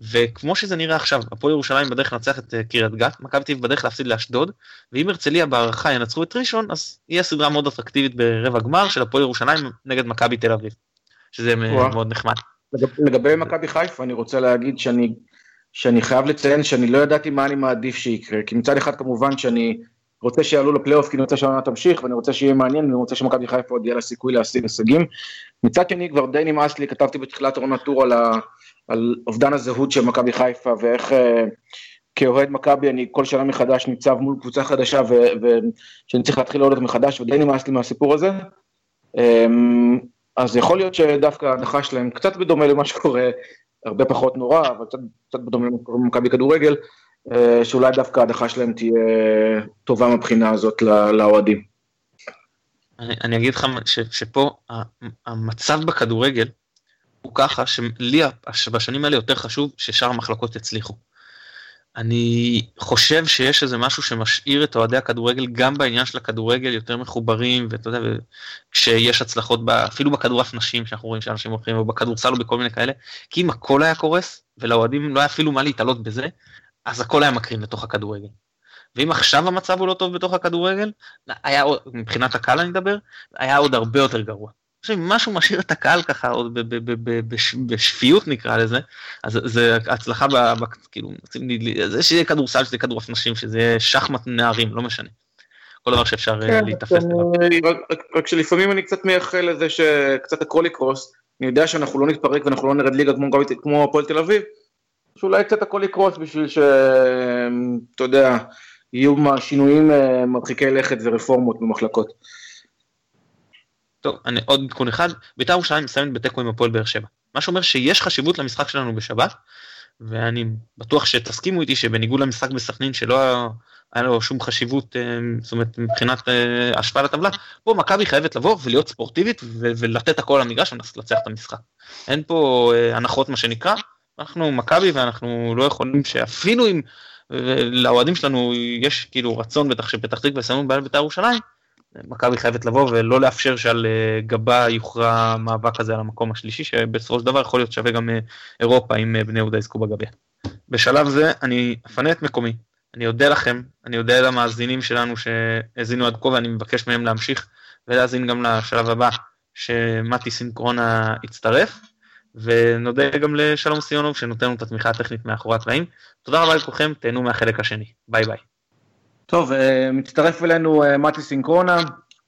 וכמו שזה נראה עכשיו, הפועל ירושלים בדרך לנצח את אה, קריית גת, מכבי תל אביב בדרך להפסיד לאשדוד, ואם הרצליה בהערכה ינצחו את ראשון, אז יהיה סדרה מאוד אטרקטיבית ברבע גמר של הפועל ירושלים נגד מכבי תל אביב, שזה ווא. מאוד נחמד. לגבי מכבי חיפה אני רוצה להגיד שאני, שאני חייב לציין שאני לא ידעתי מה אני מעדיף שיקרה, כי מצד אחד כמובן שאני רוצה שיעלו לפלייאוף כי אני רוצה שהעונה תמשיך ואני רוצה שיהיה מעניין ואני רוצה שמכבי חיפה עוד יהיה לה סיכוי להשיג הישגים. מצד שני כבר די נמאס לי, כתבתי בתחילת עונה טור על, ה, על אובדן הזהות של מכבי חיפה ואיך אה, כאוהד מכבי אני כל שנה מחדש ניצב מול קבוצה חדשה ושאני צריך להתחיל לעלות מחדש ודי נמאס לי מהסיפור הזה. אה, אז יכול להיות שדווקא ההנחה שלהם קצת בדומה למה שקורה, הרבה פחות נורא, אבל קצת, קצת בדומה למה שקורה במכבי כדורגל, אה, שאולי דווקא ההדחה שלהם תהיה טובה מבחינה הזאת לאוהדים. אני, אני אגיד לך ש, שפה המצב בכדורגל הוא ככה שלי בשנים האלה יותר חשוב ששאר המחלקות יצליחו. אני חושב שיש איזה משהו שמשאיר את אוהדי הכדורגל גם בעניין של הכדורגל יותר מחוברים ואתה יודע כשיש הצלחות ב, אפילו בכדורף נשים שאנחנו רואים שאנשים הולכים או בכדורסל או בכל מיני כאלה כי אם הכל היה קורס ולאוהדים לא היה אפילו מה להתעלות בזה אז הכל היה מקרין לתוך הכדורגל. ואם עכשיו המצב הוא לא טוב בתוך הכדורגל היה מבחינת הקהל אני מדבר היה עוד הרבה יותר גרוע. עכשיו אם משהו משאיר את הקהל ככה עוד בשפיות נקרא לזה, אז זה הצלחה, ב, כאילו, זה שיהיה כדורסל, שזה כדורף נשים, שזה יהיה שחמט נערים, לא משנה. כל דבר שאפשר אה, כן, להיתפס. רק שלפעמים אני קצת מייחל לזה שקצת הכל יקרוס, אני יודע שאנחנו לא נתפרק ואנחנו לא נרד ליגה כמו הפועל תל אביב, שאולי קצת הכל יקרוס בשביל שאתה יודע, יהיו שינויים אה, מרחיקי לכת ורפורמות במחלקות. טוב, אני, עוד עדכון אחד, בית"ר ירושלים מסיימת בתיקו עם הפועל באר שבע. מה שאומר שיש חשיבות למשחק שלנו בשבת, ואני בטוח שתסכימו איתי שבניגוד למשחק בסכנין שלא היה לו שום חשיבות, אה, זאת אומרת מבחינת אה, השפעה לטבלה, פה מכבי חייבת לבוא ולהיות ספורטיבית ולתת הכל למגרש ולנצח את המשחק. אין פה אה, הנחות מה שנקרא, אנחנו מכבי ואנחנו לא יכולים שאפילו אם לאוהדים שלנו יש כאילו רצון בטח שפתח תקווה יסיימו בעל בית"ר ירושלים, מכבי חייבת לבוא ולא לאפשר שעל אה, גבה יוכרע המאבק הזה על המקום השלישי, שבסופו של דבר יכול להיות שווה גם אה, אירופה אם אה, בני יהודה יזכו בגביע. בשלב זה אני אפנה את מקומי, אני אודה לכם, אני אודה למאזינים שלנו שהאזינו עד כה ואני מבקש מהם להמשיך ולהאזין גם לשלב הבא שמתי סינקרונה יצטרף. ונודה גם לשלום סיונוב שנותן לנו את התמיכה הטכנית מאחורי הקלעים. תודה רבה לכולכם, תהנו מהחלק השני. ביי ביי. טוב, אה, מצטרף אלינו אה, מתי סינקרונה,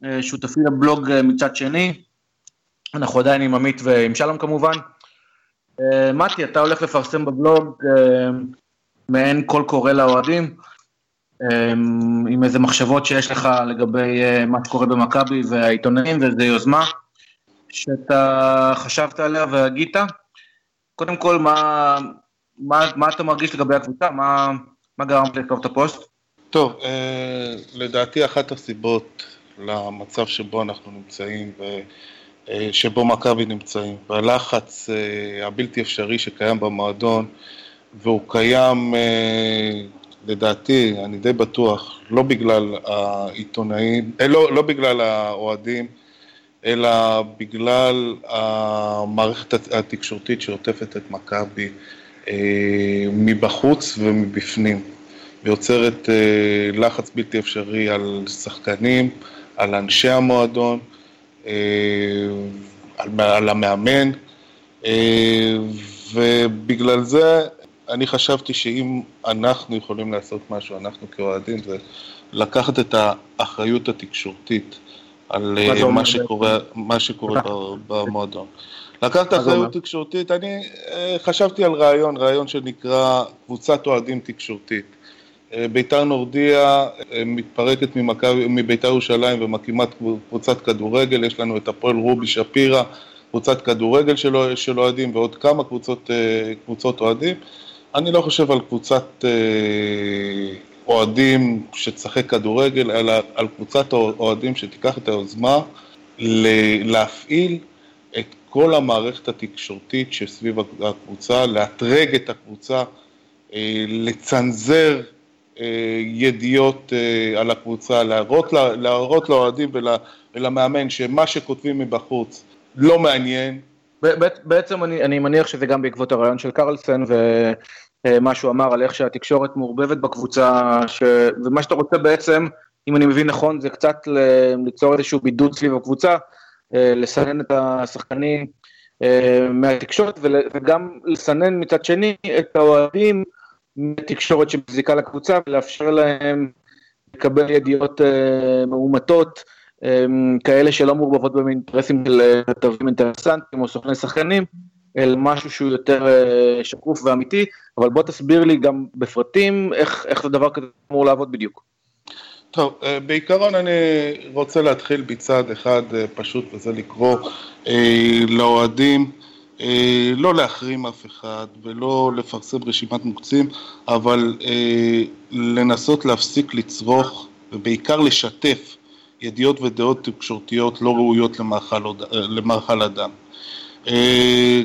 אה, שותפי לבלוג מצד שני. אנחנו עדיין עם עמית ועם שלום כמובן. מתי, אתה הולך לפרסם בבלוג מעין קול קורא לאוהדים, עם איזה מחשבות שיש לך לגבי מה שקורה במכבי והעיתונאים ואיזה יוזמה שאתה חשבת עליה והגית. קודם כל, מה, מה, מה אתה מרגיש לגבי הקבוצה? מה, מה גרמת לכתוב את הפוסט? טוב, אה, לדעתי אחת הסיבות למצב שבו אנחנו נמצאים ושבו אה, מכבי נמצאים, והלחץ אה, הבלתי אפשרי שקיים במועדון, והוא קיים, לדעתי, אני די בטוח, לא בגלל העיתונאים, לא, לא בגלל האוהדים, אלא בגלל המערכת התקשורתית שעוטפת את מכבי מבחוץ ומבפנים. ויוצרת אה, לחץ בלתי אפשרי על שחקנים, על אנשי המועדון, אה, על, על המאמן, אה, ובגלל זה אני חשבתי שאם אנחנו יכולים לעשות משהו, אנחנו כאוהדים, זה לקחת את האחריות התקשורתית על מה שקורה, מה שקורה במועדון. לקחת אחריות תקשורתית, אני חשבתי על רעיון, רעיון שנקרא קבוצת אוהדים תקשורתית. ביתר נורדיה אה, מתפרקת מביתר ירושלים ומקימה קבוצת כדורגל, יש לנו את הפועל רובי שפירא, קבוצת כדורגל של אוהדים ועוד כמה קבוצות, אה, קבוצות אוהדים. אני לא חושב על קבוצת אה, אוהדים שתשחק כדורגל, אלא על קבוצת אוהדים שתיקח את היוזמה להפעיל את כל המערכת התקשורתית שסביב הקבוצה, לאתרג את הקבוצה, לצנזר ידיעות אה, על הקבוצה, להראות, להראות לאוהדים ולמאמן שמה שכותבים מבחוץ לא מעניין. בעצם אני, אני מניח שזה גם בעקבות הרעיון של קרלסן ומה שהוא אמר על איך שהתקשורת מעורבבת בקבוצה, ש... ומה שאתה רוצה בעצם, אם אני מבין נכון, זה קצת ליצור איזשהו בידוד סביב הקבוצה, אה, לסנן את השחקנים מהתקשורת וגם לסנן מצד שני את האוהדים מתקשורת שמזיקה לקבוצה ולאפשר להם לקבל ידיעות uh, מאומתות, um, כאלה שלא מעורבבות באינטרסים של כתבים אינטרסנטים או סוכני שחקנים, אלא משהו שהוא יותר שקוף ואמיתי, אבל בוא תסביר לי גם בפרטים איך, איך דבר כזה אמור לעבוד בדיוק. טוב, בעיקרון אני רוצה להתחיל בצעד אחד פשוט, וזה לקרוא לאוהדים אה, לא להחרים אף אחד ולא לפרסם רשימת מוקצים, אבל אה, לנסות להפסיק לצרוך ובעיקר לשתף ידיעות ודעות תקשורתיות לא ראויות למאכל, למאכל אדם.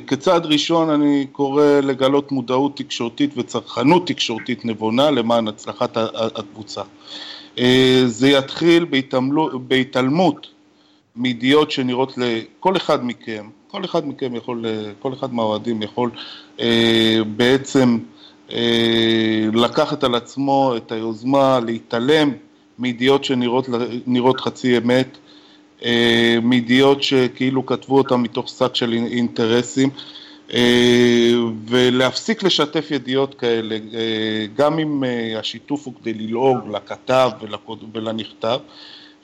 כצעד ראשון אני קורא לגלות מודעות תקשורתית וצרכנות תקשורתית נבונה למען הצלחת הקבוצה. זה יתחיל בהתעלמות מידיעות שנראות לכל אחד מכם, כל אחד מכם יכול, כל אחד מהאוהדים יכול אה, בעצם אה, לקחת על עצמו את היוזמה, להתעלם מידיעות שנראות חצי אמת, אה, מידיעות שכאילו כתבו אותם מתוך שק של אינטרסים, אה, ולהפסיק לשתף ידיעות כאלה, אה, גם אם אה, השיתוף הוא כדי ללעוג לכתב ולנכתב.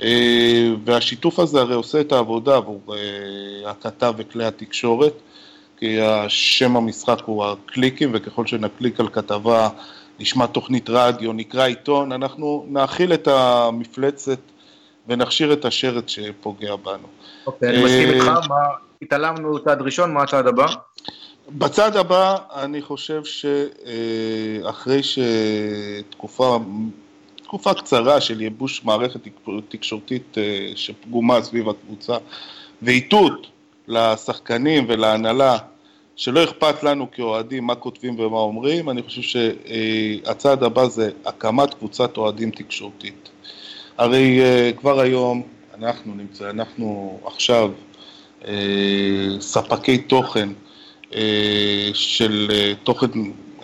אה, והשיתוף הזה הרי עושה את העבודה עבור אה, הכתב וכלי התקשורת, כי השם המשחק הוא הקליקים, וככל שנקליק על כתבה, נשמע תוכנית רדיו, נקרא עיתון, אנחנו נאכיל את המפלצת ונכשיר את השרץ שפוגע בנו. אוקיי, אני מסכים איתך, מה, התעלמנו צעד ראשון, מה הצעד הבא? בצד הבא, אני חושב שאחרי שתקופה תקופה קצרה של ייבוש מערכת תקשורתית אה, שפגומה סביב הקבוצה ואיתות לשחקנים ולהנהלה שלא אכפת לנו כאוהדים מה כותבים ומה אומרים, אני חושב שהצעד הבא זה הקמת קבוצת אוהדים תקשורתית. הרי אה, כבר היום אנחנו נמצא, אנחנו עכשיו אה, ספקי תוכן של תוכן,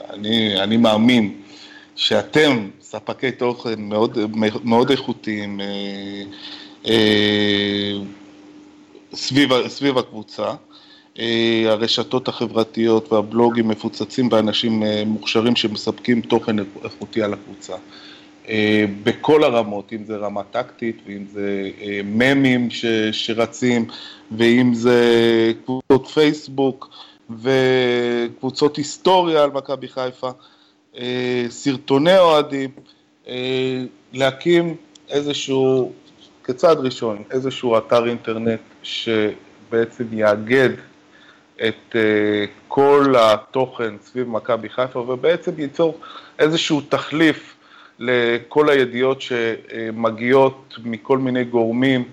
אני, אני מאמין שאתם ספקי תוכן מאוד, מאוד איכותיים אה, אה, סביב, סביב הקבוצה. אה, הרשתות החברתיות והבלוגים מפוצצים באנשים מוכשרים שמספקים תוכן איכותי על הקבוצה. בכל הרמות, אם זה רמה טקטית, ואם זה ממים ש, שרצים, ואם זה קבוצות פייסבוק וקבוצות היסטוריה על מכבי חיפה. אה, סרטוני אוהדים, אה, להקים איזשהו, כצעד ראשון, איזשהו אתר אינטרנט שבעצם יאגד את אה, כל התוכן סביב מכבי חיפה ובעצם ייצור איזשהו תחליף לכל הידיעות שמגיעות מכל מיני גורמים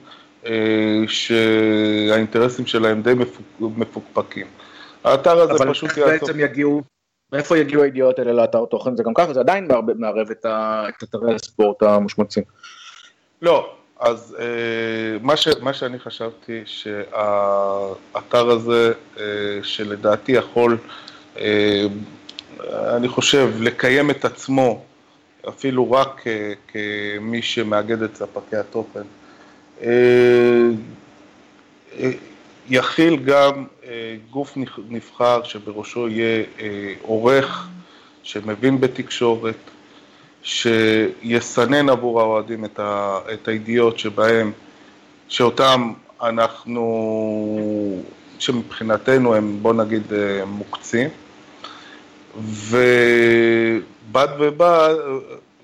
שהאינטרסים שלהם די מפוקפקים. האתר הזה פשוט יעצור... אבל איך בעצם יגיעו מאיפה יגיעו הידיעות האלה לאתר תוכן? זה גם ככה, זה עדיין מערב את, את אתרי הספורט המושמצים. לא, אז אה, מה, ש, מה שאני חשבתי, שהאתר הזה, אה, שלדעתי יכול, אה, אני חושב, לקיים את עצמו, אפילו רק אה, כמי שמאגד את ספקי התוכן, אה, אה, יכיל גם גוף נבחר שבראשו יהיה אה, עורך שמבין בתקשורת, שיסנן עבור האוהדים את, ה, את הידיעות שבהם, שאותם אנחנו, שמבחינתנו הם בוא נגיד אה, מוקצים, ובד ובד,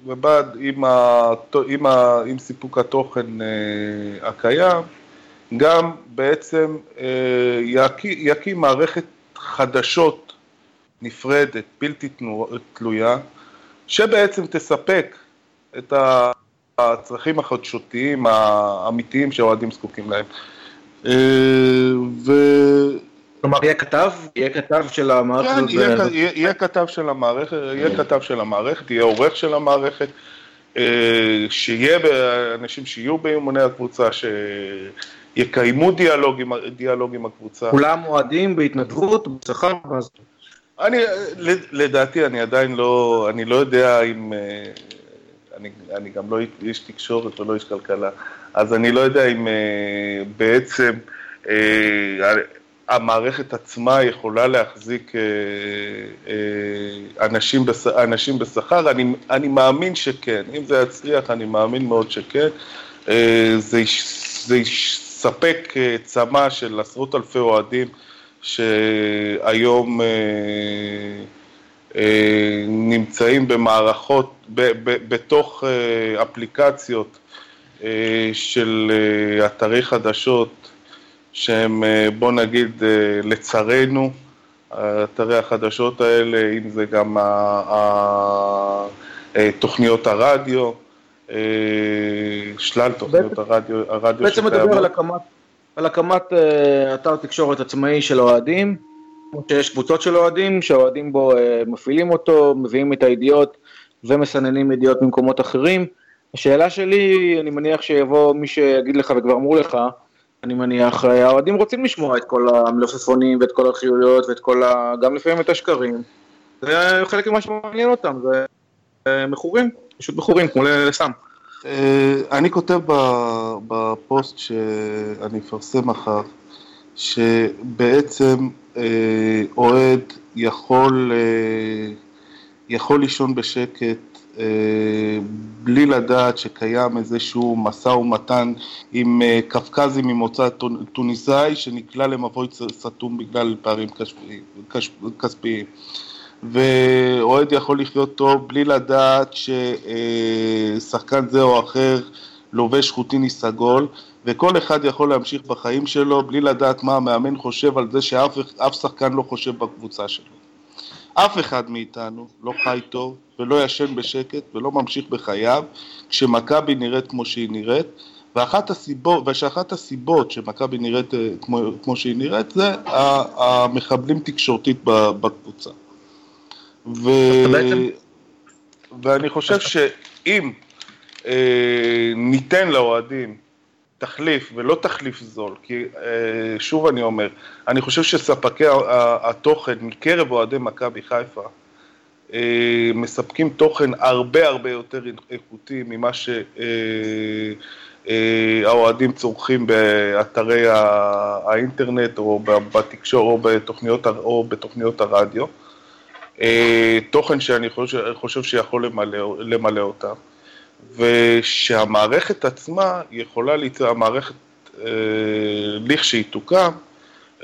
ובד עם, ה, עם, ה, עם סיפוק התוכן הקיים, גם בעצם אה, יקים מערכת חדשות נפרדת, בלתי תלויה, שבעצם תספק את הצרכים החדשותיים האמיתיים שהאוהדים זקוקים להם. אה, ו... כלומר, יהיה כתב? יהיה כתב של המערכת? כן, יהיה, יהיה, יהיה כתב של המערכת, יהיה כתב של המערכת, יהיה עורך של המערכת, אה, שיהיה אנשים שיהיו באימוני הקבוצה, ש... יקיימו דיאלוג עם, דיאלוג עם הקבוצה. כולם אוהדים בהתנדבות, בשכר, ואז... אני, לדעתי, אני עדיין לא, אני לא יודע אם, אה, אני, אני גם לא איש תקשורת ולא איש כלכלה, אז אני לא יודע אם אה, בעצם אה, המערכת עצמה יכולה להחזיק אנשים, אנשים בשכר, אני, אני מאמין שכן, אם זה יצליח, אני מאמין מאוד שכן. זה, זה לספק אה, צמא של עשרות אלפי אוהדים שהיום אה, אה, נמצאים במערכות, בתוך אפליקציות של אתרי חדשות שהם, בוא נגיד, לצערנו, אתרי החדשות האלה, אם זה גם תוכניות הרדיו, שלל תוכניות הרדיו, הרדיו בעצם מדבר על הקמת, על הקמת אה, אתר תקשורת עצמאי של אוהדים, כמו שיש קבוצות של אוהדים, שהאוהדים בו אה, מפעילים אותו, מביאים את הידיעות ומסננים ידיעות ממקומות אחרים. השאלה שלי, אני מניח שיבוא מי שיגיד לך וכבר אמרו לך, אני מניח, אה, האוהדים רוצים לשמוע את כל המלפפונים ואת כל החיוליות ואת כל ה... גם לפעמים את השקרים. זה חלק ממה שמעניין אותם, זה אה, מכורים, פשוט מכורים, כמו לסם. אה, אני כותב בפוסט שאני אפרסם מחר, שבעצם אוהד יכול, יכול לישון בשקט בלי לדעת שקיים איזשהו משא ומתן עם אה, קפקזי ממוצא טוניסאי שנקלע למבוי סתום בגלל פערים כספיים. ואוהד יכול לחיות טוב בלי לדעת ששחקן זה או אחר לובש חוטיני סגול, וכל אחד יכול להמשיך בחיים שלו בלי לדעת מה המאמן חושב על זה שאף שחקן לא חושב בקבוצה שלו. אף אחד מאיתנו לא חי טוב ולא ישן בשקט ולא ממשיך בחייו כשמכבי נראית כמו שהיא נראית ואחת הסיבות, ושאחת הסיבות שמכבי נראית אה, כמו, כמו שהיא נראית זה המחבלים תקשורתית בקבוצה. ו... ואני חושב שאם אה, ניתן לאוהדים תחליף ולא תחליף זול, כי אה, שוב אני אומר, אני חושב שספקי התוכן מקרב אוהדי מכבי חיפה אה, מספקים תוכן הרבה הרבה יותר איכותי ממה שהאוהדים אה, צורכים באתרי האינטרנט או בתקשור או בתוכניות, או בתוכניות הרדיו. תוכן שאני חושב, חושב שיכול למלא, למלא אותם. ושהמערכת עצמה יכולה ליצור, המערכת, אה, לכשהיא תוקם,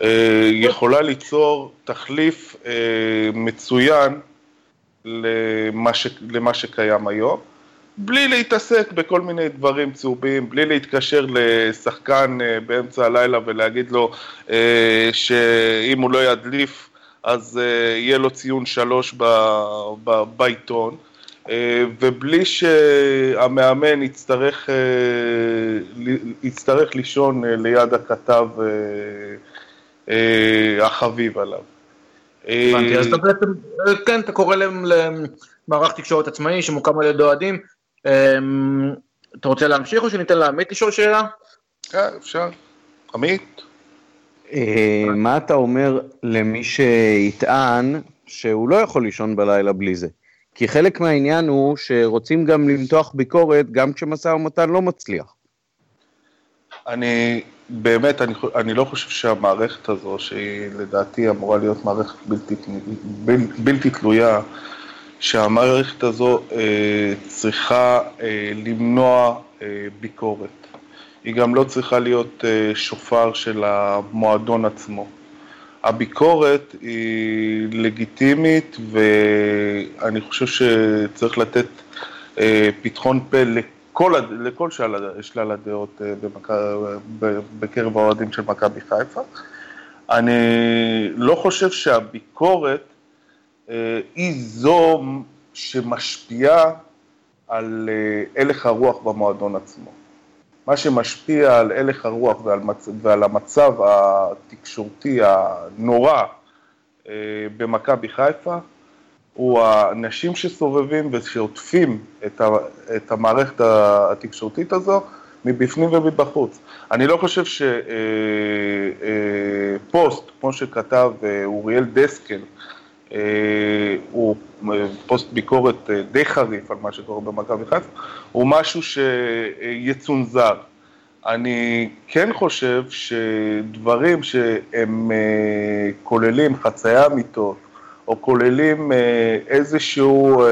אה, יכולה ליצור תחליף אה, מצוין למה, ש, למה שקיים היום, בלי להתעסק בכל מיני דברים צהובים, בלי להתקשר לשחקן אה, באמצע הלילה ולהגיד לו אה, שאם הוא לא ידליף אז אה, יהיה לו ציון שלוש ב, ב, בעיתון. אה, ובלי שהמאמן יצטרך, אה, יצטרך לישון אה, ליד הכתב החביב עליו. הבנתי, אז אתה בעצם, כן, אתה קורא למערך תקשורת עצמאי שמוקם על ידי אוהדים. אתה רוצה להמשיך או שניתן לעמית לשאול שאלה? כן, אפשר. עמית? מה אתה אומר למי שיטען שהוא לא יכול לישון בלילה בלי זה? כי חלק מהעניין הוא שרוצים גם למתוח ביקורת גם כשמשא ומתן לא מצליח. אני באמת, אני, אני לא חושב שהמערכת הזו, שהיא לדעתי אמורה להיות מערכת בלתי, בל, בלתי תלויה, שהמערכת הזו אה, צריכה אה, למנוע אה, ביקורת. היא גם לא צריכה להיות אה, שופר של המועדון עצמו. הביקורת היא לגיטימית ואני חושב שצריך לתת אה, פתחון פה לכל, לכל שלל, שלל הדעות אה. בקרב האוהדים של מכבי חיפה. אני לא חושב שהביקורת היא זו שמשפיעה על הלך הרוח במועדון עצמו. מה שמשפיע על הלך הרוח ועל, מצ... ועל המצב התקשורתי הנורא אה, במכבי חיפה, הוא האנשים שסובבים ושעוטפים את, ה... את המערכת התקשורתית הזו מבפנים ומבחוץ. אני לא חושב שפוסט, אה, אה, כמו שכתב אוריאל דסקל, הוא פוסט ביקורת די חריף על מה שקורה במכבי חיפה, הוא משהו שיצונזר. אני כן חושב שדברים שהם כוללים חצייה אמיתות, או כוללים איזשהו,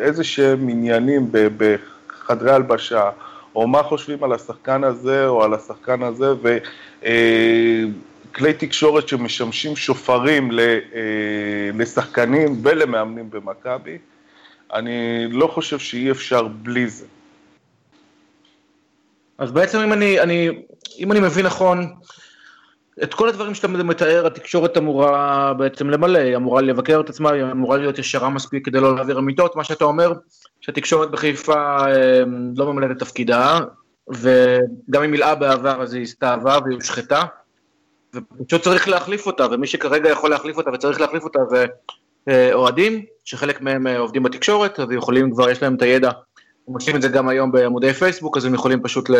איזה שהם עניינים בחדרי הלבשה, או מה חושבים על השחקן הזה או על השחקן הזה, וכלי תקשורת שמשמשים שופרים לשחקנים ולמאמנים במכבי, אני לא חושב שאי אפשר בלי זה. אז בעצם אם אני, אני, אם אני מבין נכון, את כל הדברים שאתה מתאר, התקשורת אמורה בעצם למלא, היא אמורה לבקר את עצמה, היא אמורה להיות ישרה מספיק כדי לא להעביר אמיתות, מה שאתה אומר, שהתקשורת בחיפה אה, לא ממלאת את תפקידה, וגם אם מילאה בעבר אז היא הסתאבה והיא הושחתה, ופשוט צריך להחליף אותה, ומי שכרגע יכול להחליף אותה וצריך להחליף אותה זה אה, אוהדים, שחלק מהם אה, עובדים בתקשורת, אז יכולים כבר, יש להם את הידע, הם עושים את זה גם היום בעמודי פייסבוק, אז הם יכולים פשוט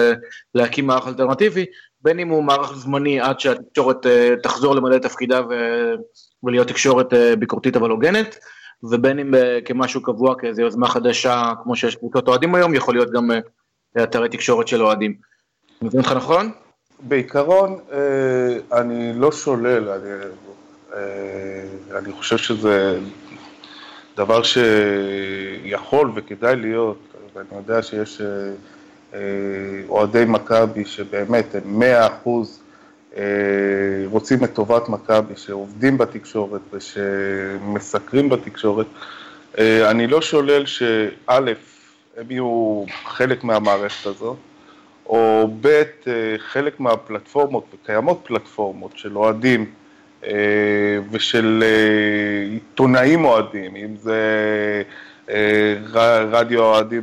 להקים מערך אלטרנטיבי, בין אם הוא מערך זמני עד שהתקשורת תחזור למלא את תפקידה ולהיות תקשורת ביקורתית אבל הוגנת, ובין אם כמשהו קבוע, כאיזו יוזמה חדשה, כמו שיש קבוצות אוהדים היום, יכול להיות גם אתרי תקשורת של אוהדים. מבין אותך נכון? בעיקרון, אה, אני לא שולל, אני, אה, אני חושב שזה דבר שיכול וכדאי להיות, ואני יודע שיש אה, אוהדי מכבי שבאמת הם מאה אחוז רוצים את טובת מכבי, שעובדים בתקשורת ושמסקרים בתקשורת, אני לא שולל שא', הם יהיו חלק מהמערכת הזאת, או ב', אה, חלק מהפלטפורמות, וקיימות פלטפורמות של אוהדים אה, ושל אה, עיתונאים אוהדים, אם זה רדיו אוהדים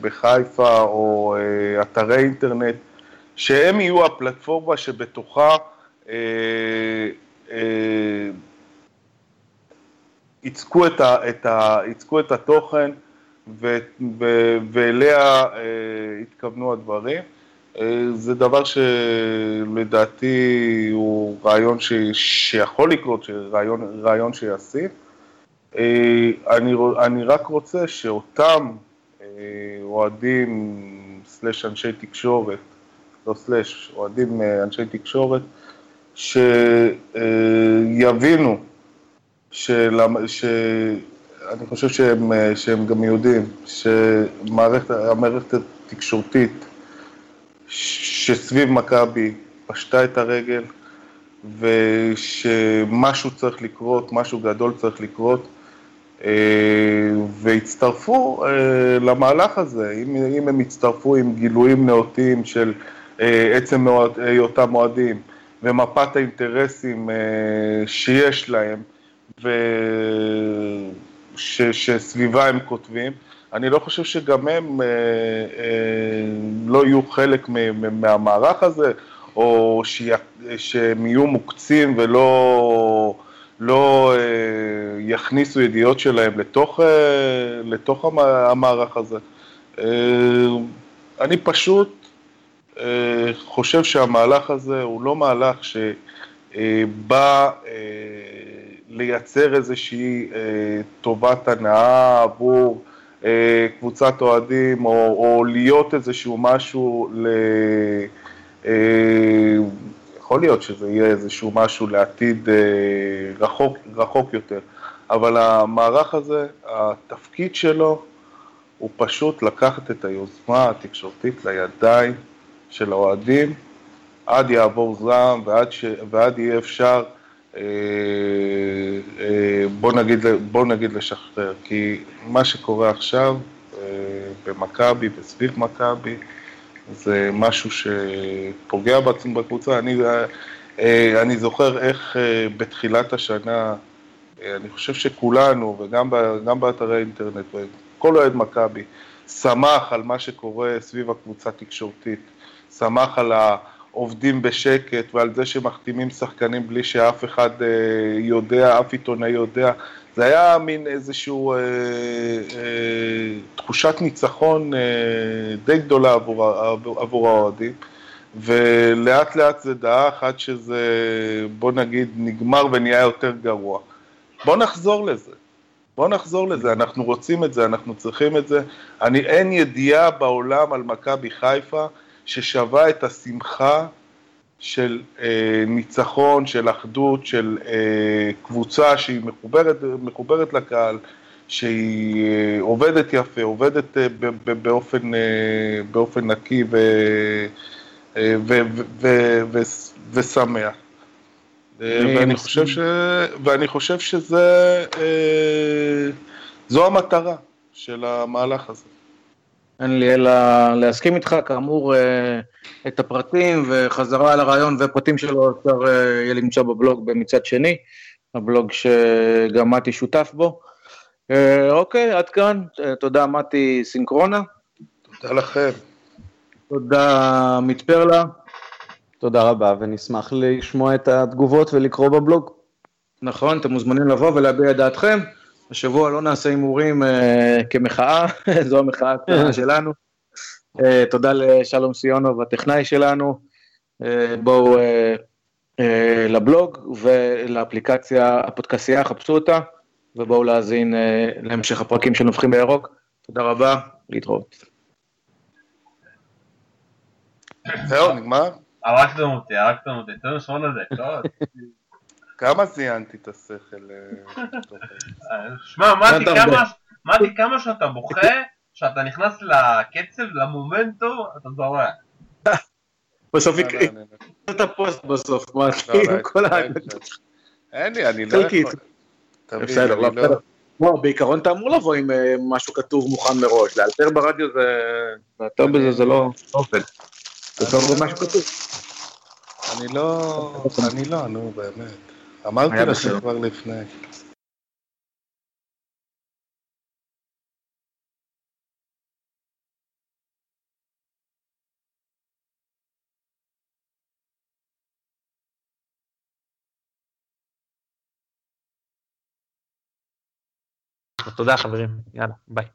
בחיפה או אתרי אינטרנט, שהם יהיו הפלטפורמה שבתוכה יצקו את, ה, את, ה, יצקו את התוכן ו, ו, ואליה אה, התכוונו הדברים. אה, זה דבר שלדעתי הוא רעיון ש, שיכול לקרות, רעיון, רעיון שישים. אה, אני, אני רק רוצה שאותם אוהדים, סלש אנשי תקשורת, לא סלש, אוהדים אנשי תקשורת, שיבינו של, ש, אני חושב שהם, אה, שהם גם יודעים שהמערכת התקשורתית שסביב מכבי פשטה את הרגל ושמשהו צריך לקרות, משהו גדול צריך לקרות אה, והצטרפו אה, למהלך הזה, אם, אם הם יצטרפו עם גילויים נאותים של עצם היותם מועדים ומפת האינטרסים שיש להם, ו... ש, שסביבה הם כותבים. אני לא חושב שגם הם אה, אה, לא יהיו חלק מ, מהמערך הזה, או שי, שהם יהיו מוקצים ולא לא, אה, יכניסו ידיעות שלהם לתוך, אה, לתוך המערך הזה. אה, אני פשוט אה, חושב שהמהלך הזה הוא לא מהלך שבא אה, לייצר איזושהי אה, טובת הנאה עבור אה, קבוצת אוהדים, או, או להיות איזשהו משהו ל... אה, יכול להיות שזה יהיה איזשהו משהו לעתיד אה, רחוק, רחוק יותר, אבל המערך הזה, התפקיד שלו הוא פשוט לקחת את היוזמה התקשורתית לידיים של האוהדים, עד יעבור זעם ועד, ש... ועד יהיה אפשר בוא נגיד, בוא נגיד לשחרר, כי מה שקורה עכשיו אה, במכבי וסביב מכבי זה משהו שפוגע בעצם בקבוצה. אני, אני זוכר איך בתחילת השנה, אני חושב שכולנו, וגם באתרי אינטרנט, וכל אוהד מכבי, שמח על מה שקורה סביב הקבוצה התקשורתית, שמח על ה... עובדים בשקט ועל זה שמחתימים שחקנים בלי שאף אחד אה, יודע, אף עיתונאי יודע. זה היה מין איזושהי אה, אה, תחושת ניצחון אה, די גדולה עבור, עבור, עבור האוהדים, ולאט לאט זה דעך עד שזה, בוא נגיד, נגמר ונהיה יותר גרוע. בוא נחזור לזה. בוא נחזור לזה, אנחנו רוצים את זה, אנחנו צריכים את זה. אני, אין ידיעה בעולם על מכבי חיפה ששווה את השמחה של אה, ניצחון, של אחדות, של אה, קבוצה שהיא מחוברת, מחוברת לקהל, שהיא אה, עובדת יפה, עובדת אה, ב, ב, באופן, אה, באופן נקי ו, אה, ו, ו, ו, ו, ושמח. אה, ואני חושב, ש... ואני חושב שזה, אה, זו המטרה של המהלך הזה. אין לי אלא להסכים איתך, כאמור, אה, את הפרטים וחזרה על הרעיון ופרטים שלו אפשר אה, יהיה למצוא בבלוג במצד שני, הבלוג שגם מתי שותף בו. אה, אוקיי, עד כאן, תודה מתי סינקרונה. תודה לכם. תודה עמית פרלה. תודה רבה, ונשמח לשמוע את התגובות ולקרוא בבלוג. נכון, אתם מוזמנים לבוא ולהביע את דעתכם. השבוע לא נעשה הימורים אה, כמחאה, [laughs] זו המחאה הקטנה [laughs] שלנו. אה, תודה לשלום סיונוב, הטכנאי שלנו. אה, בואו אה, אה, לבלוג ולאפליקציה, הפודקסייה, חפשו אותה, ובואו להאזין אה, להמשך הפרקים של נובחים בירוק. תודה רבה, להתראות. זהו, נגמר? הרגתם אותי, הרגתם אותי, תן שמונה דקות. [laughs] כמה זיינתי את השכל? אה, שמע, מתי. כמה, שאתה בוכה, שאתה נכנס לקצב, למומנטו, אתה זורק. בסוף לא, לא, יקרה את הפוסט בסוף, מה, לא, כאילו כל ה... אין לי, אני לא. יכול. בסדר, לא. לא, בעיקרון אתה אמור לבוא עם אה, משהו כתוב מוכן מראש, לאלתר ברדיו זה... לאלתר בזה זה לא לא עובד. זה טוב במשהו כתוב. אני לא, אני לא, נו באמת. אמרתי בסדר. כבר לפני. תודה חברים, יאללה, ביי.